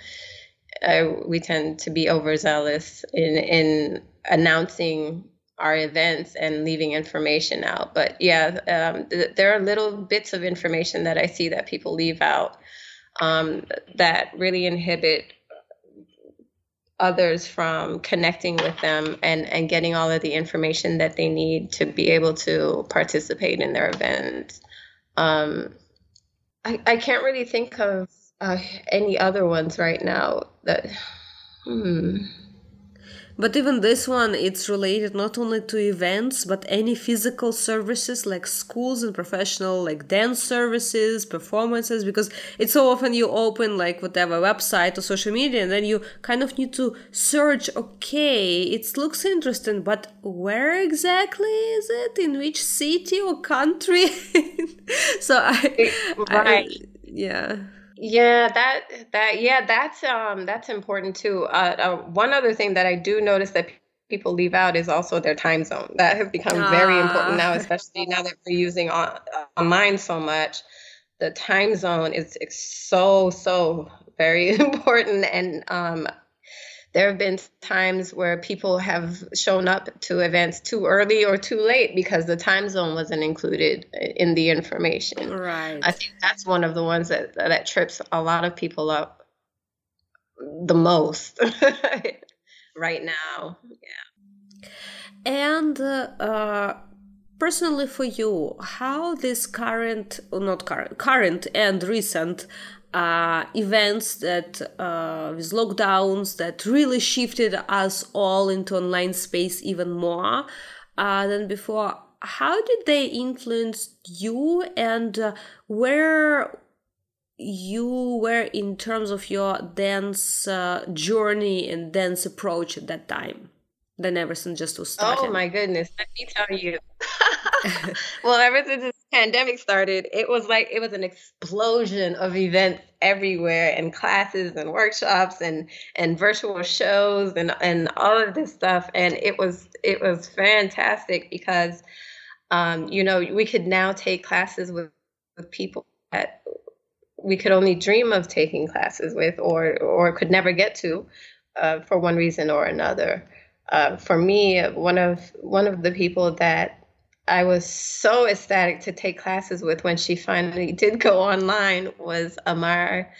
uh, we tend to be overzealous in, in announcing our events and leaving information out. But yeah, um, th- there are little bits of information that I see that people leave out um, that really inhibit others from connecting with them and, and getting all of the information that they need to be able to participate in their events. Um, I, I can't really think of uh, any other ones right now that. Hmm. But even this one, it's related not only to events, but any physical services like schools and professional like dance services, performances, because it's so often you open like whatever website or social media and then you kind of need to search, okay, it looks interesting, but where exactly is it? In which city or country? <laughs> so I, right. I, yeah. Yeah, that that yeah, that's um that's important too. Uh, uh, one other thing that I do notice that people leave out is also their time zone. That has become very important now, ah. <laughs> especially now that we're using on, online so much. The time zone is it's so so very <laughs> important, and um, there have been times where people have shown up to events too early or too late because the time zone wasn't included in the information. Right. I think that's one of the ones that that trips a lot of people up the most <laughs> right now. Yeah. And uh, uh, personally for you, how this current, not current, current and recent uh, events that uh, with lockdowns that really shifted us all into online space even more uh, than before. How did they influence you and uh, where you were in terms of your dance uh, journey and dance approach at that time than ever since just was started? Oh my goodness, let me tell you. <laughs> <laughs> well, ever since this pandemic started, it was like it was an explosion of events everywhere and classes and workshops and and virtual shows and and all of this stuff and it was it was fantastic because um, you know we could now take classes with with people that we could only dream of taking classes with or or could never get to uh, for one reason or another. Uh, for me, one of one of the people that I was so ecstatic to take classes with when she finally <laughs> did go online was Amar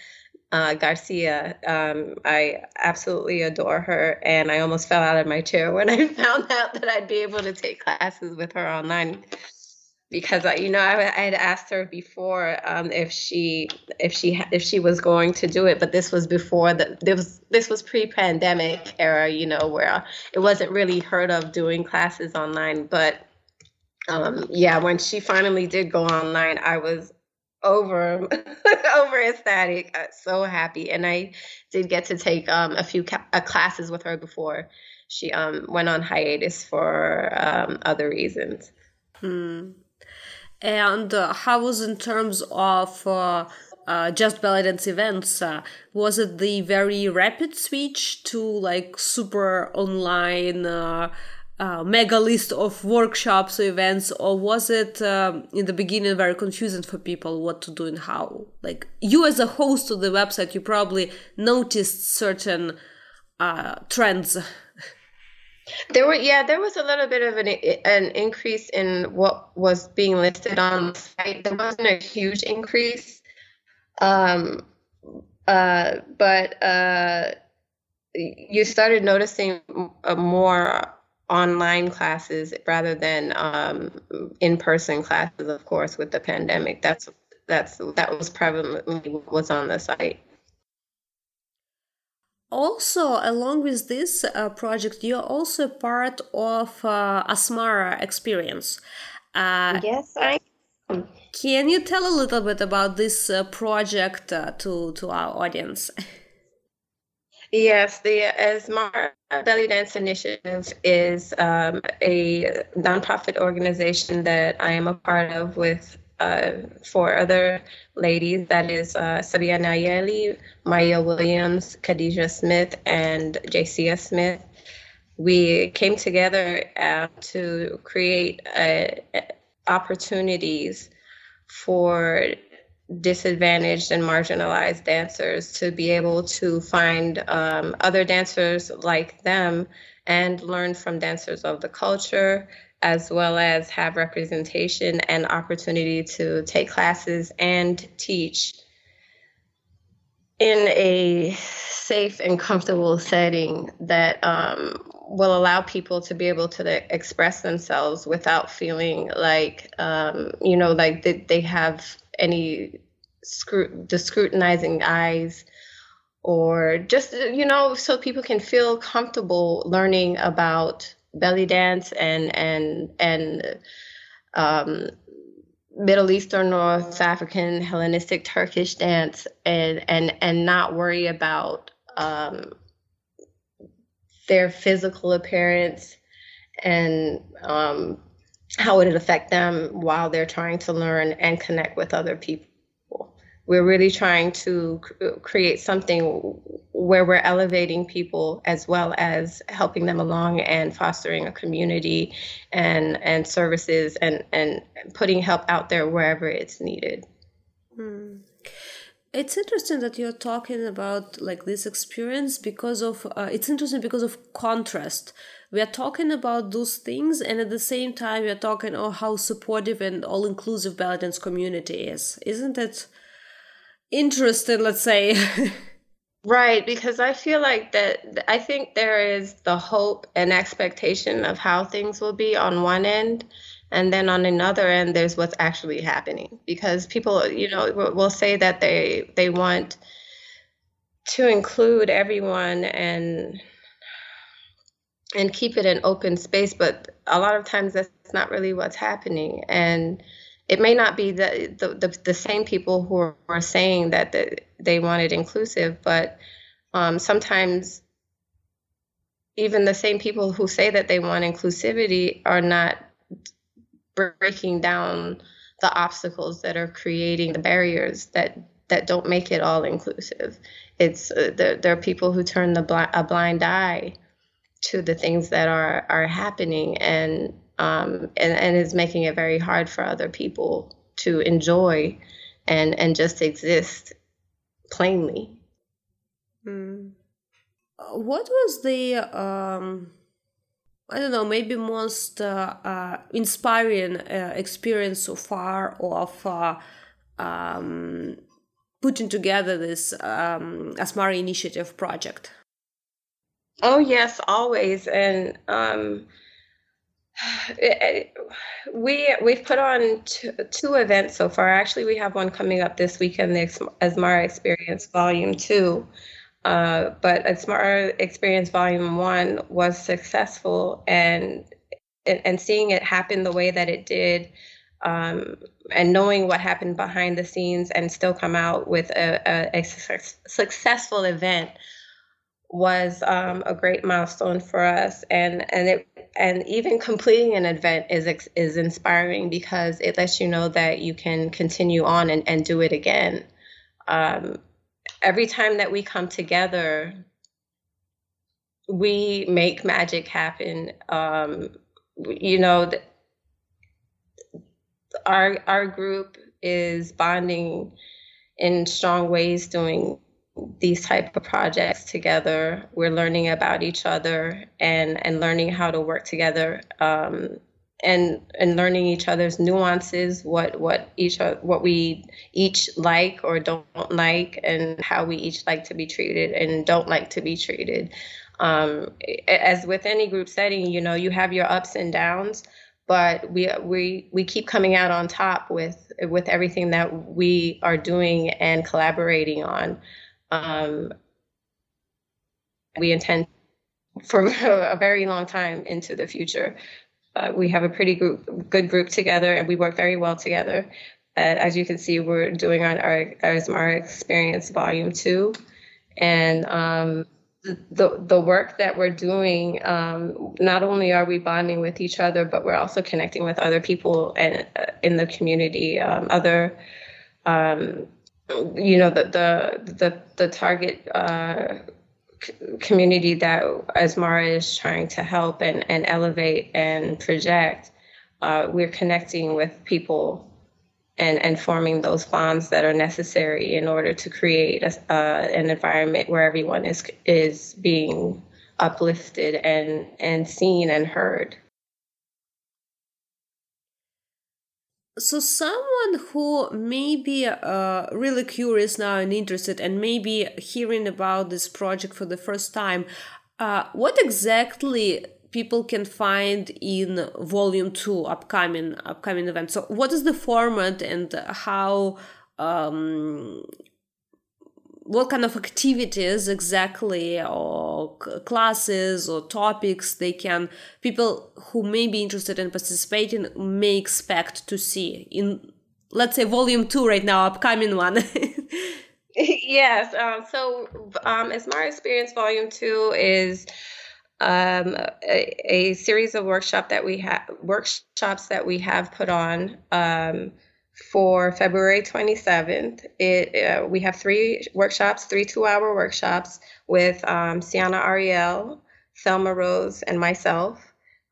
uh, Garcia. Um, I absolutely adore her, and I almost fell out of my chair <laughs> when I found out that I'd be able to take classes with her online because I, you know I, I had asked her before um, if she if she if she was going to do it, but this was before the this was this was pre-pandemic era, you know, where it wasn't really heard of doing classes online. But um, yeah, when she finally did go online, I was over <laughs> over ecstatic, uh, so happy, and I did get to take um, a few ca- uh, classes with her before she um, went on hiatus for um, other reasons. Hmm. And uh, how was in terms of uh, uh, just dance events? Uh, was it the very rapid switch to like super online? Uh, uh, mega list of workshops or events, or was it um, in the beginning very confusing for people what to do and how? Like you, as a host of the website, you probably noticed certain trends. There were yeah, there was a little bit of an an increase in what was being listed on the site. There wasn't a huge increase, um, uh, but uh, you started noticing more online classes rather than um, in-person classes of course with the pandemic. That's that's that was prevalently what was on the site also along with this uh, project you're also part of uh, asmara experience uh, yes i am. can you tell a little bit about this uh, project uh, to to our audience <laughs> Yes, the Asmara Belly Dance Initiative is um, a nonprofit organization that I am a part of with four other ladies. That is uh, Sabia Nayeli, Maya Williams, Khadija Smith, and JCS Smith. We came together uh, to create uh, opportunities for disadvantaged and marginalized dancers to be able to find um, other dancers like them and learn from dancers of the culture as well as have representation and opportunity to take classes and teach in a safe and comfortable setting that um, will allow people to be able to express themselves without feeling like um, you know like they, they have any scru- the scrutinizing eyes or just you know so people can feel comfortable learning about belly dance and and and um, Middle Eastern, North African, Hellenistic, Turkish dance, and and and not worry about um, their physical appearance and um, how would it affect them while they're trying to learn and connect with other people we're really trying to create something where we're elevating people as well as helping them along and fostering a community and and services and and putting help out there wherever it's needed mm. It's interesting that you're talking about like this experience because of uh, it's interesting because of contrast. We are talking about those things, and at the same time, we are talking oh how supportive and all inclusive belly community is. Isn't it interested, let's say. right, because I feel like that I think there is the hope and expectation of how things will be on one end. And then on another end, there's what's actually happening because people, you know, will say that they they want to include everyone and and keep it an open space, but a lot of times that's not really what's happening. And it may not be the the, the, the same people who are, are saying that the, they want it inclusive, but um, sometimes even the same people who say that they want inclusivity are not breaking down the obstacles that are creating the barriers that that don't make it all inclusive. It's uh, there, there are people who turn the bl- a blind eye to the things that are are happening and um, and, and is making it very hard for other people to enjoy and and just exist plainly. Mm. What was the um, I don't know maybe most uh, uh, inspiring uh, experience so far of uh, um, putting together this um, Asmara Initiative project? Oh yes, always, and um, <sighs> we we've put on two, two, events so far. Actually, we have one coming up this weekend, the Asmara Experience Volume Two. Uh, but Asmara Experience Volume One was successful, and and seeing it happen the way that it did, um, and knowing what happened behind the scenes, and still come out with a, a, a successful event was um, a great milestone for us, and and it and even completing an event is is inspiring because it lets you know that you can continue on and, and do it again. Um, every time that we come together, we make magic happen. Um, you know, our our group is bonding in strong ways, doing these type of projects together. We're learning about each other and and learning how to work together. Um, and and learning each other's nuances, what what each what we each like or don't like, and how we each like to be treated and don't like to be treated. Um, as with any group setting, you know, you have your ups and downs, but we we we keep coming out on top with with everything that we are doing and collaborating on. Um, we intend for <laughs> a very long time into the future. Uh, we have a pretty group, good group together, and we work very well together. As you can see, we're doing on our, our Experience Volume Two, and um, the the work that we're doing. Um, not only are we bonding with each other, but we're also connecting with other people and uh, in the community, um, other um, you know the the the, the target uh, community that Asmara is trying to help and, and elevate and project. Uh, we're connecting with people and, and forming those bonds that are necessary in order to create a, uh, an environment where everyone is is being uplifted and and seen and heard. So someone who may be uh, really curious now and interested and maybe hearing about this project for the first time uh, what exactly people can find in volume 2 upcoming upcoming event so what is the format and how um, what kind of activities exactly or classes or topics they can people who may be interested in participating may expect to see in let's say volume two right now upcoming one. <laughs> <laughs> Yes um, so um, Asmara experience volume two is um, a, a, series of workshop that we have workshops that we have put on um, for February 27th. It, uh, we have three workshops, three two hour workshops with um, Sienna Ariel, Thelma Rose, and myself.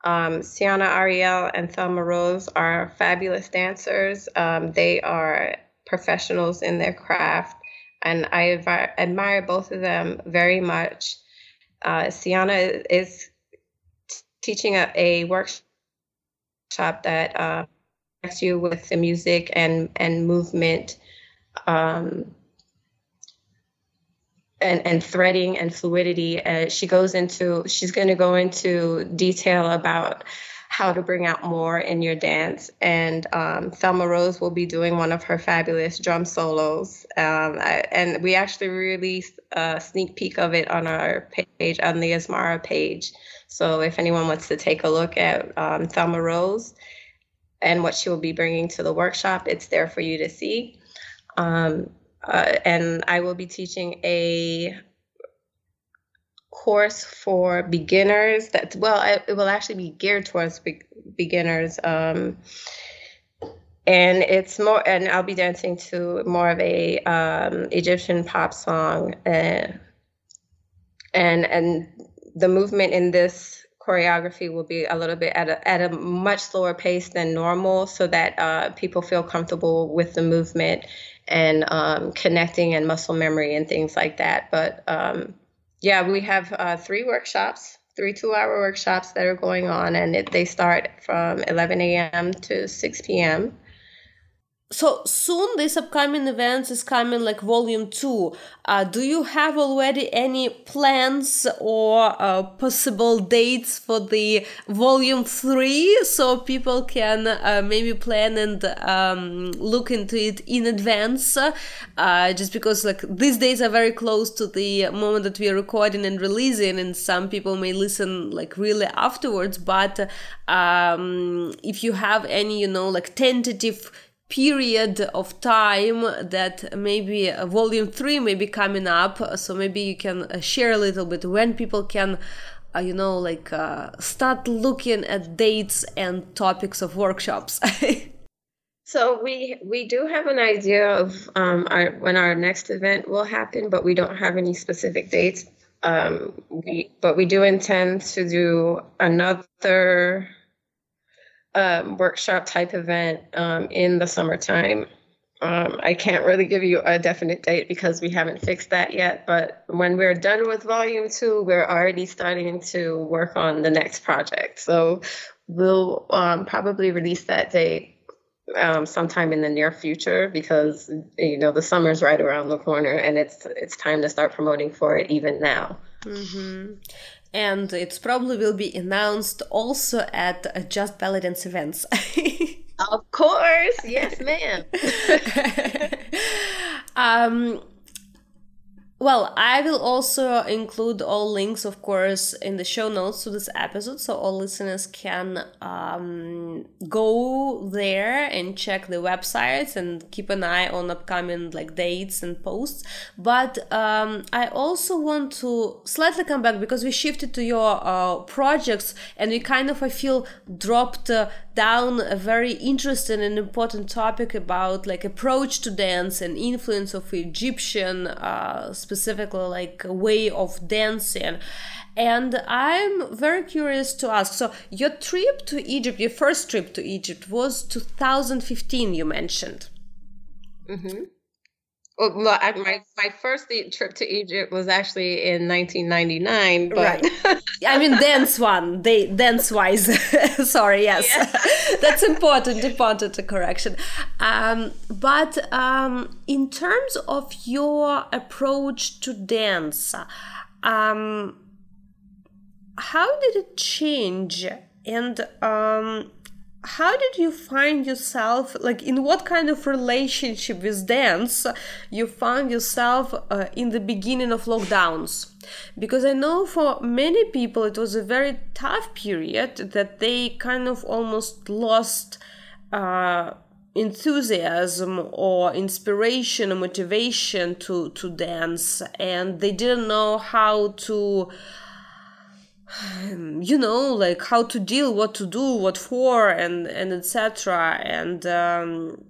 Um, Sienna Ariel and Thelma Rose are fabulous dancers. Um, they are professionals in their craft, and I admire both of them very much. Uh, Sienna is teaching a, a workshop that uh, you with the music and and movement um, and and threading and fluidity. Uh, she goes into she's going to go into detail about how to bring out more in your dance. And um, Thelma Rose will be doing one of her fabulous drum solos. Um, I, and we actually released a sneak peek of it on our page, on the Asmara page. So if anyone wants to take a look at um, Thelma Rose, and what she will be bringing to the workshop. It's there for you to see. Um, uh, and I will be teaching a course for beginners that's well it will actually be geared towards be- beginners um, and it's more and i'll be dancing to more of a um, egyptian pop song uh, and and the movement in this choreography will be a little bit at a, at a much slower pace than normal so that uh, people feel comfortable with the movement and um, connecting and muscle memory and things like that. But um, yeah, we have uh, three workshops, three two hour workshops that are going on, and it, they start from 11 a.m. to 6 p.m so soon this upcoming events is coming like volume two. Uh, do you have already any plans or uh, possible dates for the volume three so people can uh, maybe plan and um, look into it in advance? Uh, just because like these days are very close to the moment that we are recording and releasing and some people may listen like really afterwards but um, if you have any you know like tentative period of time that maybe volume 3 may be coming up. So maybe you can uh, share a little bit when people can uh, you know like uh, start looking at dates and topics of workshops. <laughs> So we we do have an idea of um, our, when our next event will happen but we don't have any specific dates. Um, we, but we do intend to do another um, workshop type event um, in the summertime. Um, I can't really give you a definite date because we haven't fixed that yet. But when we're done with volume two, we're already starting to work on the next project. So we'll um, probably release that date um, sometime in the near future because you know the summer's right around the corner and it's it's time to start promoting for it even now. Mm-hmm and it probably will be announced also at Just Dance events. <laughs> of course, yes, ma'am. <laughs> um, well, I will also include all links, of course, in the show notes to this episode, so all listeners can um, go there and check the websites and keep an eye on upcoming like dates and posts. But um, I also want to slightly come back because we shifted to your uh, projects and we kind of I feel dropped uh, down a very interesting and important topic about like approach to dance and influence of Egyptian. Uh, specifically like way of dancing and i'm very curious to ask so your trip to egypt your first trip to egypt was 2015 you mentioned mm-hmm. Well, my my first trip to Egypt was actually in 1999. But... Right. I mean, dance one, they dance wise. <laughs> Sorry, yes, yeah. <laughs> that's important. Important correction. Um, but um, in terms of your approach to dance, um, how did it change? And um, how did you find yourself like in what kind of relationship with dance you found yourself uh, in the beginning of lockdowns? Because i know for many people it was a very tough period that they kind of almost lost uh, enthusiasm or inspiration or motivation to to dance and they didn't know how to <sighs> you know like how to deal what to do what for and and etc and um,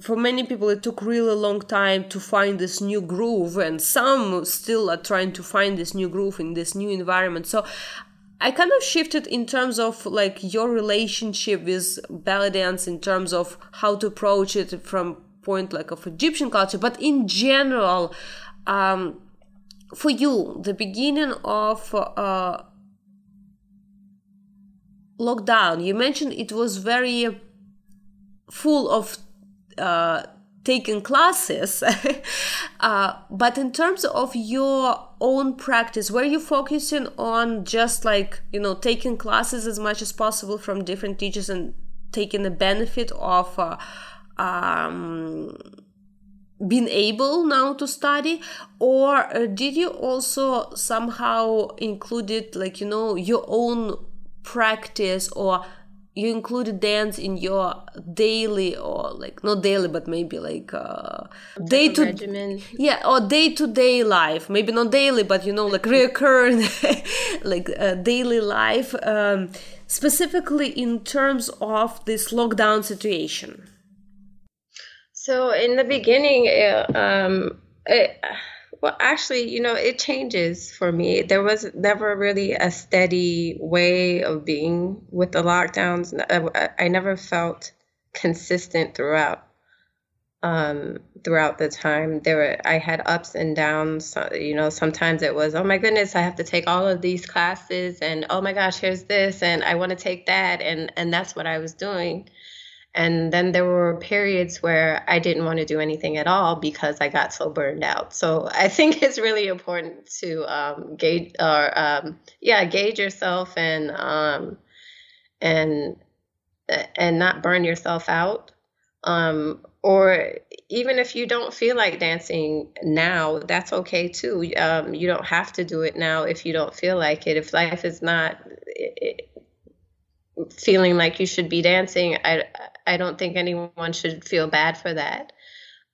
for many people it took really long time to find this new groove and some still are trying to find this new groove in this new environment. So i kind of shifted in terms of like your relationship with belly dance in terms of how to approach it from point like of egyptian culture. But in general um, for you the beginning of uh, lockdown, you mentioned it was very full of uh, taking classes. <laughs> uh, but in terms of your own practice, were you focusing on just like, you know, taking classes as much as possible from different teachers and taking the benefit of uh, um, being able now to study or uh, did you also somehow included like you know your own practice or you include dance in your daily or like not daily but maybe like uh day to regimen. yeah or day to day life maybe not daily but you know like recurrent <laughs> like uh, daily life um specifically in terms of this lockdown situation so in the beginning uh, um it, Well, actually, you know, it changes for me. There was never really a steady way of being with the lockdowns. I, I never felt consistent throughout. Um, throughout the time, there were I had ups and downs. You know, sometimes it was, oh my goodness, I have to take all of these classes, and oh my gosh, here's this, and I want to take that, and and that's what I was doing. And then there were periods where I didn't want to do anything at all because I got so burned out. So I think <laughs> it's really important to um, gauge or um, yeah, gauge yourself and um, and and not burn yourself out. Um, or even if you don't feel like dancing now, that's okay too. Um, you don't have to do it now if you don't feel like it. If life is not it, feeling like you should be dancing, I I don't think anyone should feel bad for that.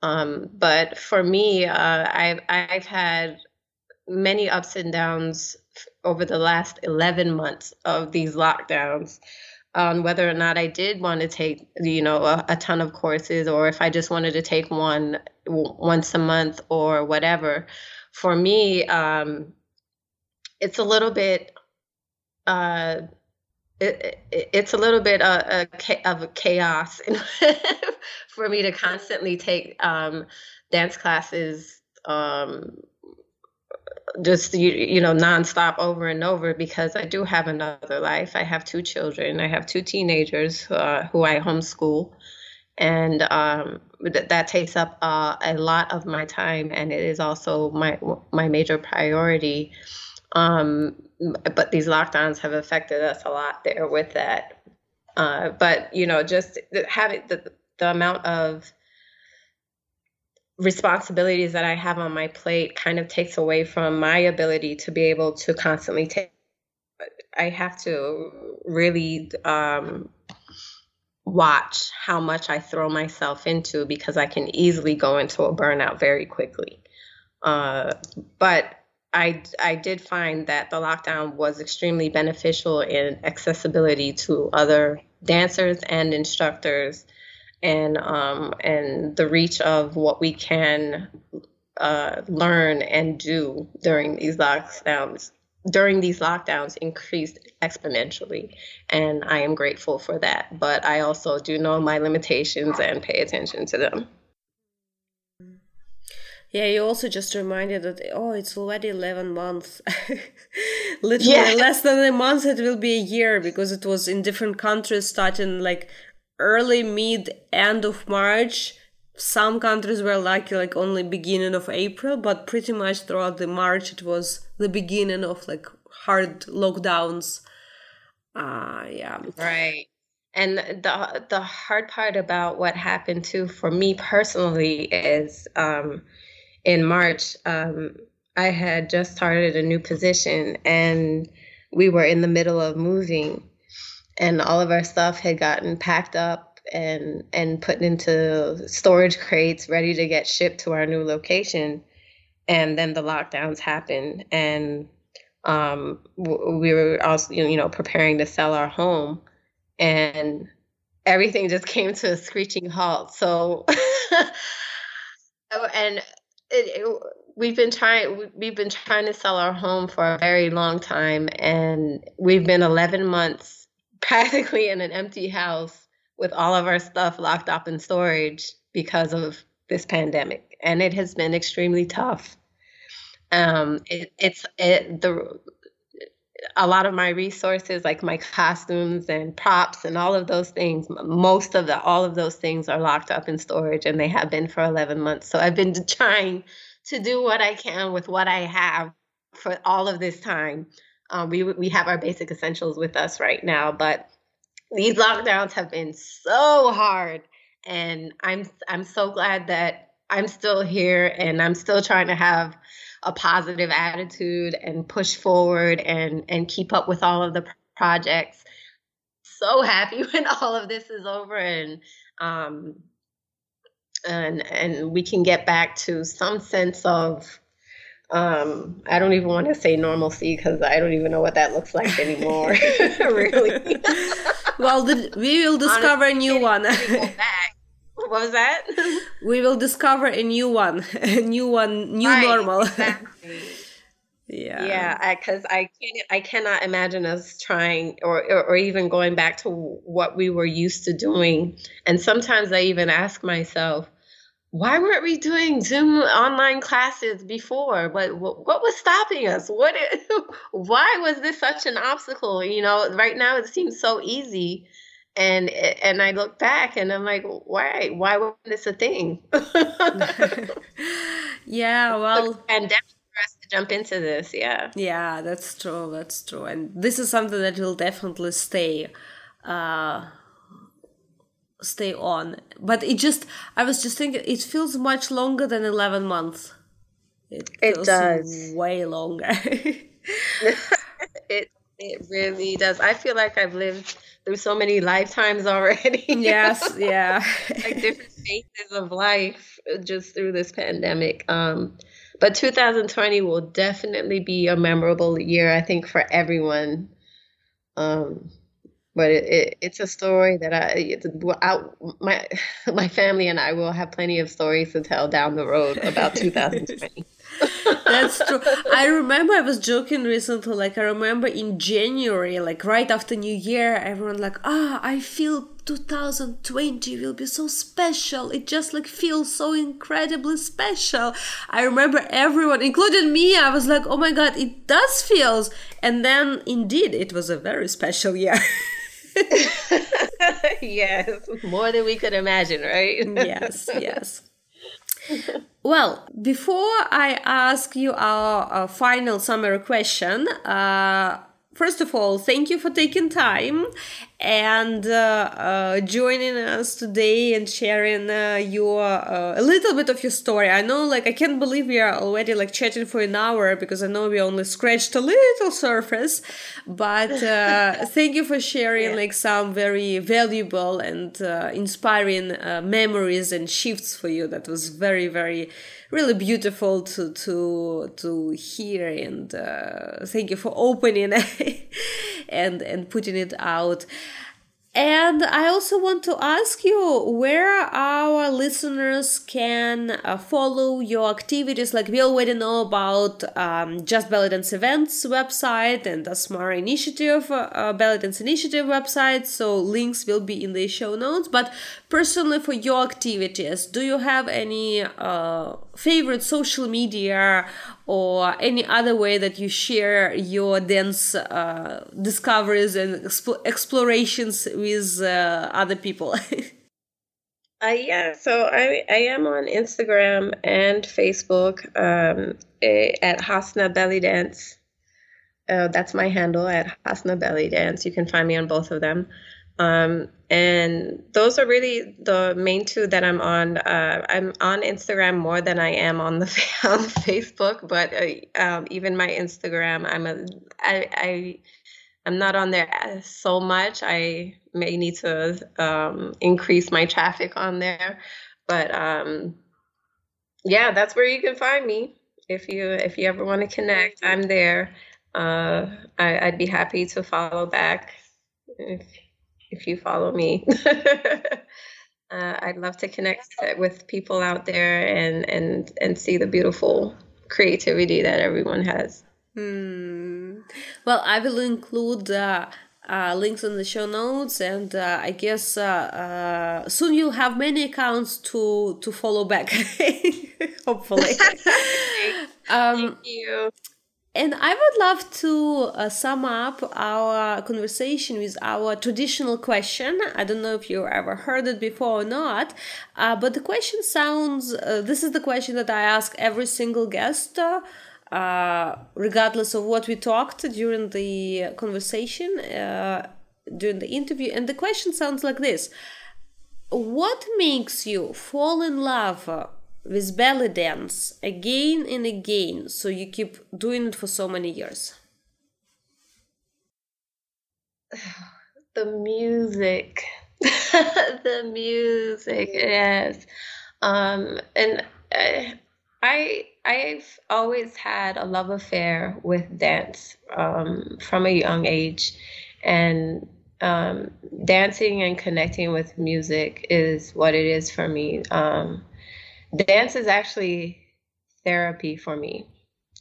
Um, but for me, uh, I've I've had many ups and downs over the last 11 months of these lockdowns on whether or not I did want to take, you know, a, a, ton of courses or if I just wanted to take one once a month or whatever. For me, um, it's a little bit uh, it, it, it's a little bit uh, of a chaos <laughs> for me to constantly take um, dance classes um, just you, you know nonstop over and over because I do have another life. I have two children. I have two teenagers uh, who I homeschool, and um, th- that takes up uh, a lot of my time, and it is also my my major priority. Um, but these lockdowns have affected us a lot there with that. Uh, but you know, just having the the amount of responsibilities that I have on my plate kind of takes away from my ability to be able to constantly take. I have to really um, watch how much I throw myself into because I can easily go into a burnout very quickly. Uh, but I, I did find that the lockdown was extremely beneficial in accessibility to other dancers and instructors and um, and the reach of what we can uh, learn and do during these lockdowns during these lockdowns increased exponentially. And i am grateful for that but i also do know my limitations and pay attention to them yeah, you also just reminded that oh, it's already eleven months. <laughs> Literally yeah. less than a month, it will be a year because it was in different countries starting like early, mid, end of March. Some countries were lucky, like only beginning of April, but pretty much throughout the March, it was the beginning of like hard lockdowns. Uh yeah. Right. And the the hard part about what happened too for me personally is um in March, um, I had just started a new position and we were in the middle of moving. And all of our stuff had gotten packed up and and put into storage crates ready to get shipped to our new location. And then the lockdowns happened and um, we were also you know preparing to sell our home. And everything just <laughs> came to a screeching halt. So <laughs> and it, it, we've been trying we've been trying to sell our home for a very long time and we've been 11 months <laughs> practically in an empty house with all of our stuff locked up in storage because of this pandemic. And it has been extremely tough. Um it, it's it the a lot of my resources like my costumes and props and all of those things most of the all of those things are locked up in storage and they have been for 11 months. So i've been <laughs> trying to do what i can with what i have for all of this time. Um, we we have our basic essentials with us right now but these lockdowns have been so hard and i'm i'm so glad that i'm still here and i'm still trying to have a positive attitude and push forward and and keep up with all of the projects. So happy <laughs> when all of this is over and um and and we can get back to some sense of um i don't even want to say normalcy because i don't even know what that looks like anymore <laughs> really <laughs> well the, we will discover Honestly, a new one what was that? <laughs> we will discover a new one, <laughs> a new one, new right, normal. <laughs> Exactly. yeah, yeah, because I, I, can't, I cannot imagine us trying or, or or even going back to what we were used to doing. And sometimes I even ask myself, why weren't we doing Zoom online classes before? But what, what was stopping us? What? Is, why was this such an obstacle? You know, right now it seems so easy, and and I look back and I'm like, why? Why wasn't this a thing? <laughs> yeah, <laughs> well, and for us to jump into this, yeah. Yeah, that's true. That's true, and this is something that will definitely stay. Uh, stay on. But it just, I was just thinking, it feels much longer than 11 months. It, it does. Way longer. <laughs> it it really does. I feel like I've lived through so many lifetimes already. <laughs> yes, yeah. like different phases of life just through this pandemic. Um, but 2020 will definitely be a memorable year, I think, for everyone. Um, but it, it, it's a story that I, I, my <laughs> my family and I will have plenty of stories to tell down the road about <laughs> 2020. That's true. I remember I was joking recently. Like I remember in January, like right after New Year, everyone like, ah, I feel 2020 will be so special. It just like feels so incredibly special. I remember everyone, including me, I was like, oh my god, it does feels. And then indeed, it was a very special year. <laughs> yes, more than we could imagine, right? <laughs> yes, yes. <laughs> Well, before I ask you our, final summary question, uh, first of all, thank you for taking time and uh, uh, joining us today and sharing uh, your uh, a little bit of your story. I know, like, I can't believe we are already like chatting for an hour because I know we only scratched a little surface. But uh, <laughs> thank you for sharing yeah. like some very valuable and uh, inspiring memories and shifts for you. That was very, very really beautiful to to to hear and uh, thank you for opening <laughs> and and putting it out and I also want to ask you where our listeners can uh, follow your activities. Like we already know about um, Just Belly Dance Events website and Asmara Initiative, uh, Belly Dance Initiative website. So links will be in the show notes. But personally, for your activities, do you have any uh, favorite social media or any other way that you share your dance uh, discoveries and exp- explorations with uh, other people? <laughs> uh, yeah, so I, I am on Instagram and Facebook um, at Hasna Belly Dance. Uh, that's my handle at Hasna Belly Dance. You can find me on both of them. Um, and those are really the main two that I'm on. Uh, I'm on Instagram more than I am on the <laughs> on Facebook, but uh, um, even my Instagram, I'm a I, I I'm not on there so much. I may need to um, increase my traffic on there, but um, yeah, that's where you can find me if you if you ever want to connect. I'm there. Uh, I, I'd be happy to follow back if if you follow me. <laughs> uh, I'd love to connect with people out there and and and see the beautiful creativity that everyone has. Hmm. Well, I will include uh, uh, links in the show notes, and uh, I guess uh, uh, soon you'll have many accounts to to follow back. <laughs> Hopefully. <laughs> um, Thank you. And I would love to uh, sum up our conversation with our traditional question. I don't know if you ever heard it before or not, uh, but the question sounds uh, this is the question that I ask every single guest, uh, regardless of what we talked during the conversation, uh, during the interview. And the question sounds like this What makes you fall in love? With belly dance again and again so you keep doing it for so many years. <sighs> The music. <laughs> The music yes. Um and I, i i've always had a love affair with dance um from a young age. And um, dancing and connecting with music is what it is for me. Um, dance is actually therapy for me.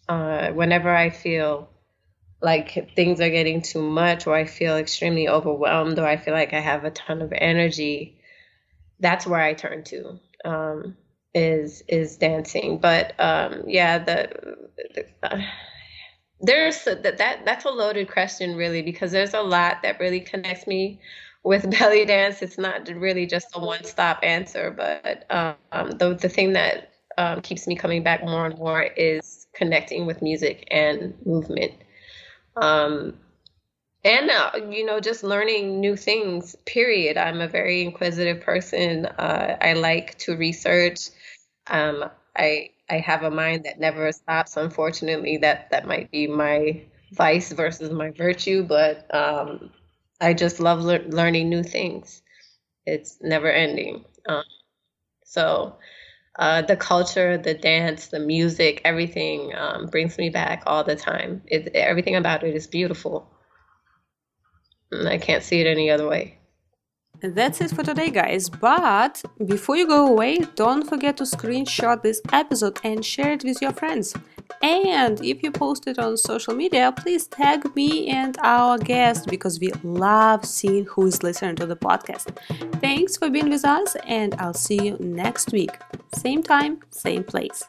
Uh, whenever I feel like things are getting too much, or I feel extremely overwhelmed, or I feel like I have a ton of energy, that's where I turn to. Um, is is dancing, but um, yeah, the, the uh, there's that, that that's a loaded question really because there's a lot that really connects me with <laughs> belly dance it's not really just a one stop answer but um, the, the thing that um, keeps me coming back more and more is connecting with music and movement. Um, and uh, you know just learning new things period. I'm a very inquisitive person. Uh, i like to research. Um, i I have a mind that never stops. Unfortunately, that that might be my vice versus my virtue, but um, I just love le- learning new things. It's never ending. Um, so uh, the culture, the dance, the music, everything um, brings me back all the time. It, everything about it is beautiful. And I can't see it any other way. That's it for today, guys. But before you go away, don't forget to screenshot this episode and share it with your friends. And if you post it on social media, please tag me and our guest because we love seeing who is listening to the podcast. Thanks for being with us, and I'll see you next week. Same time, same place.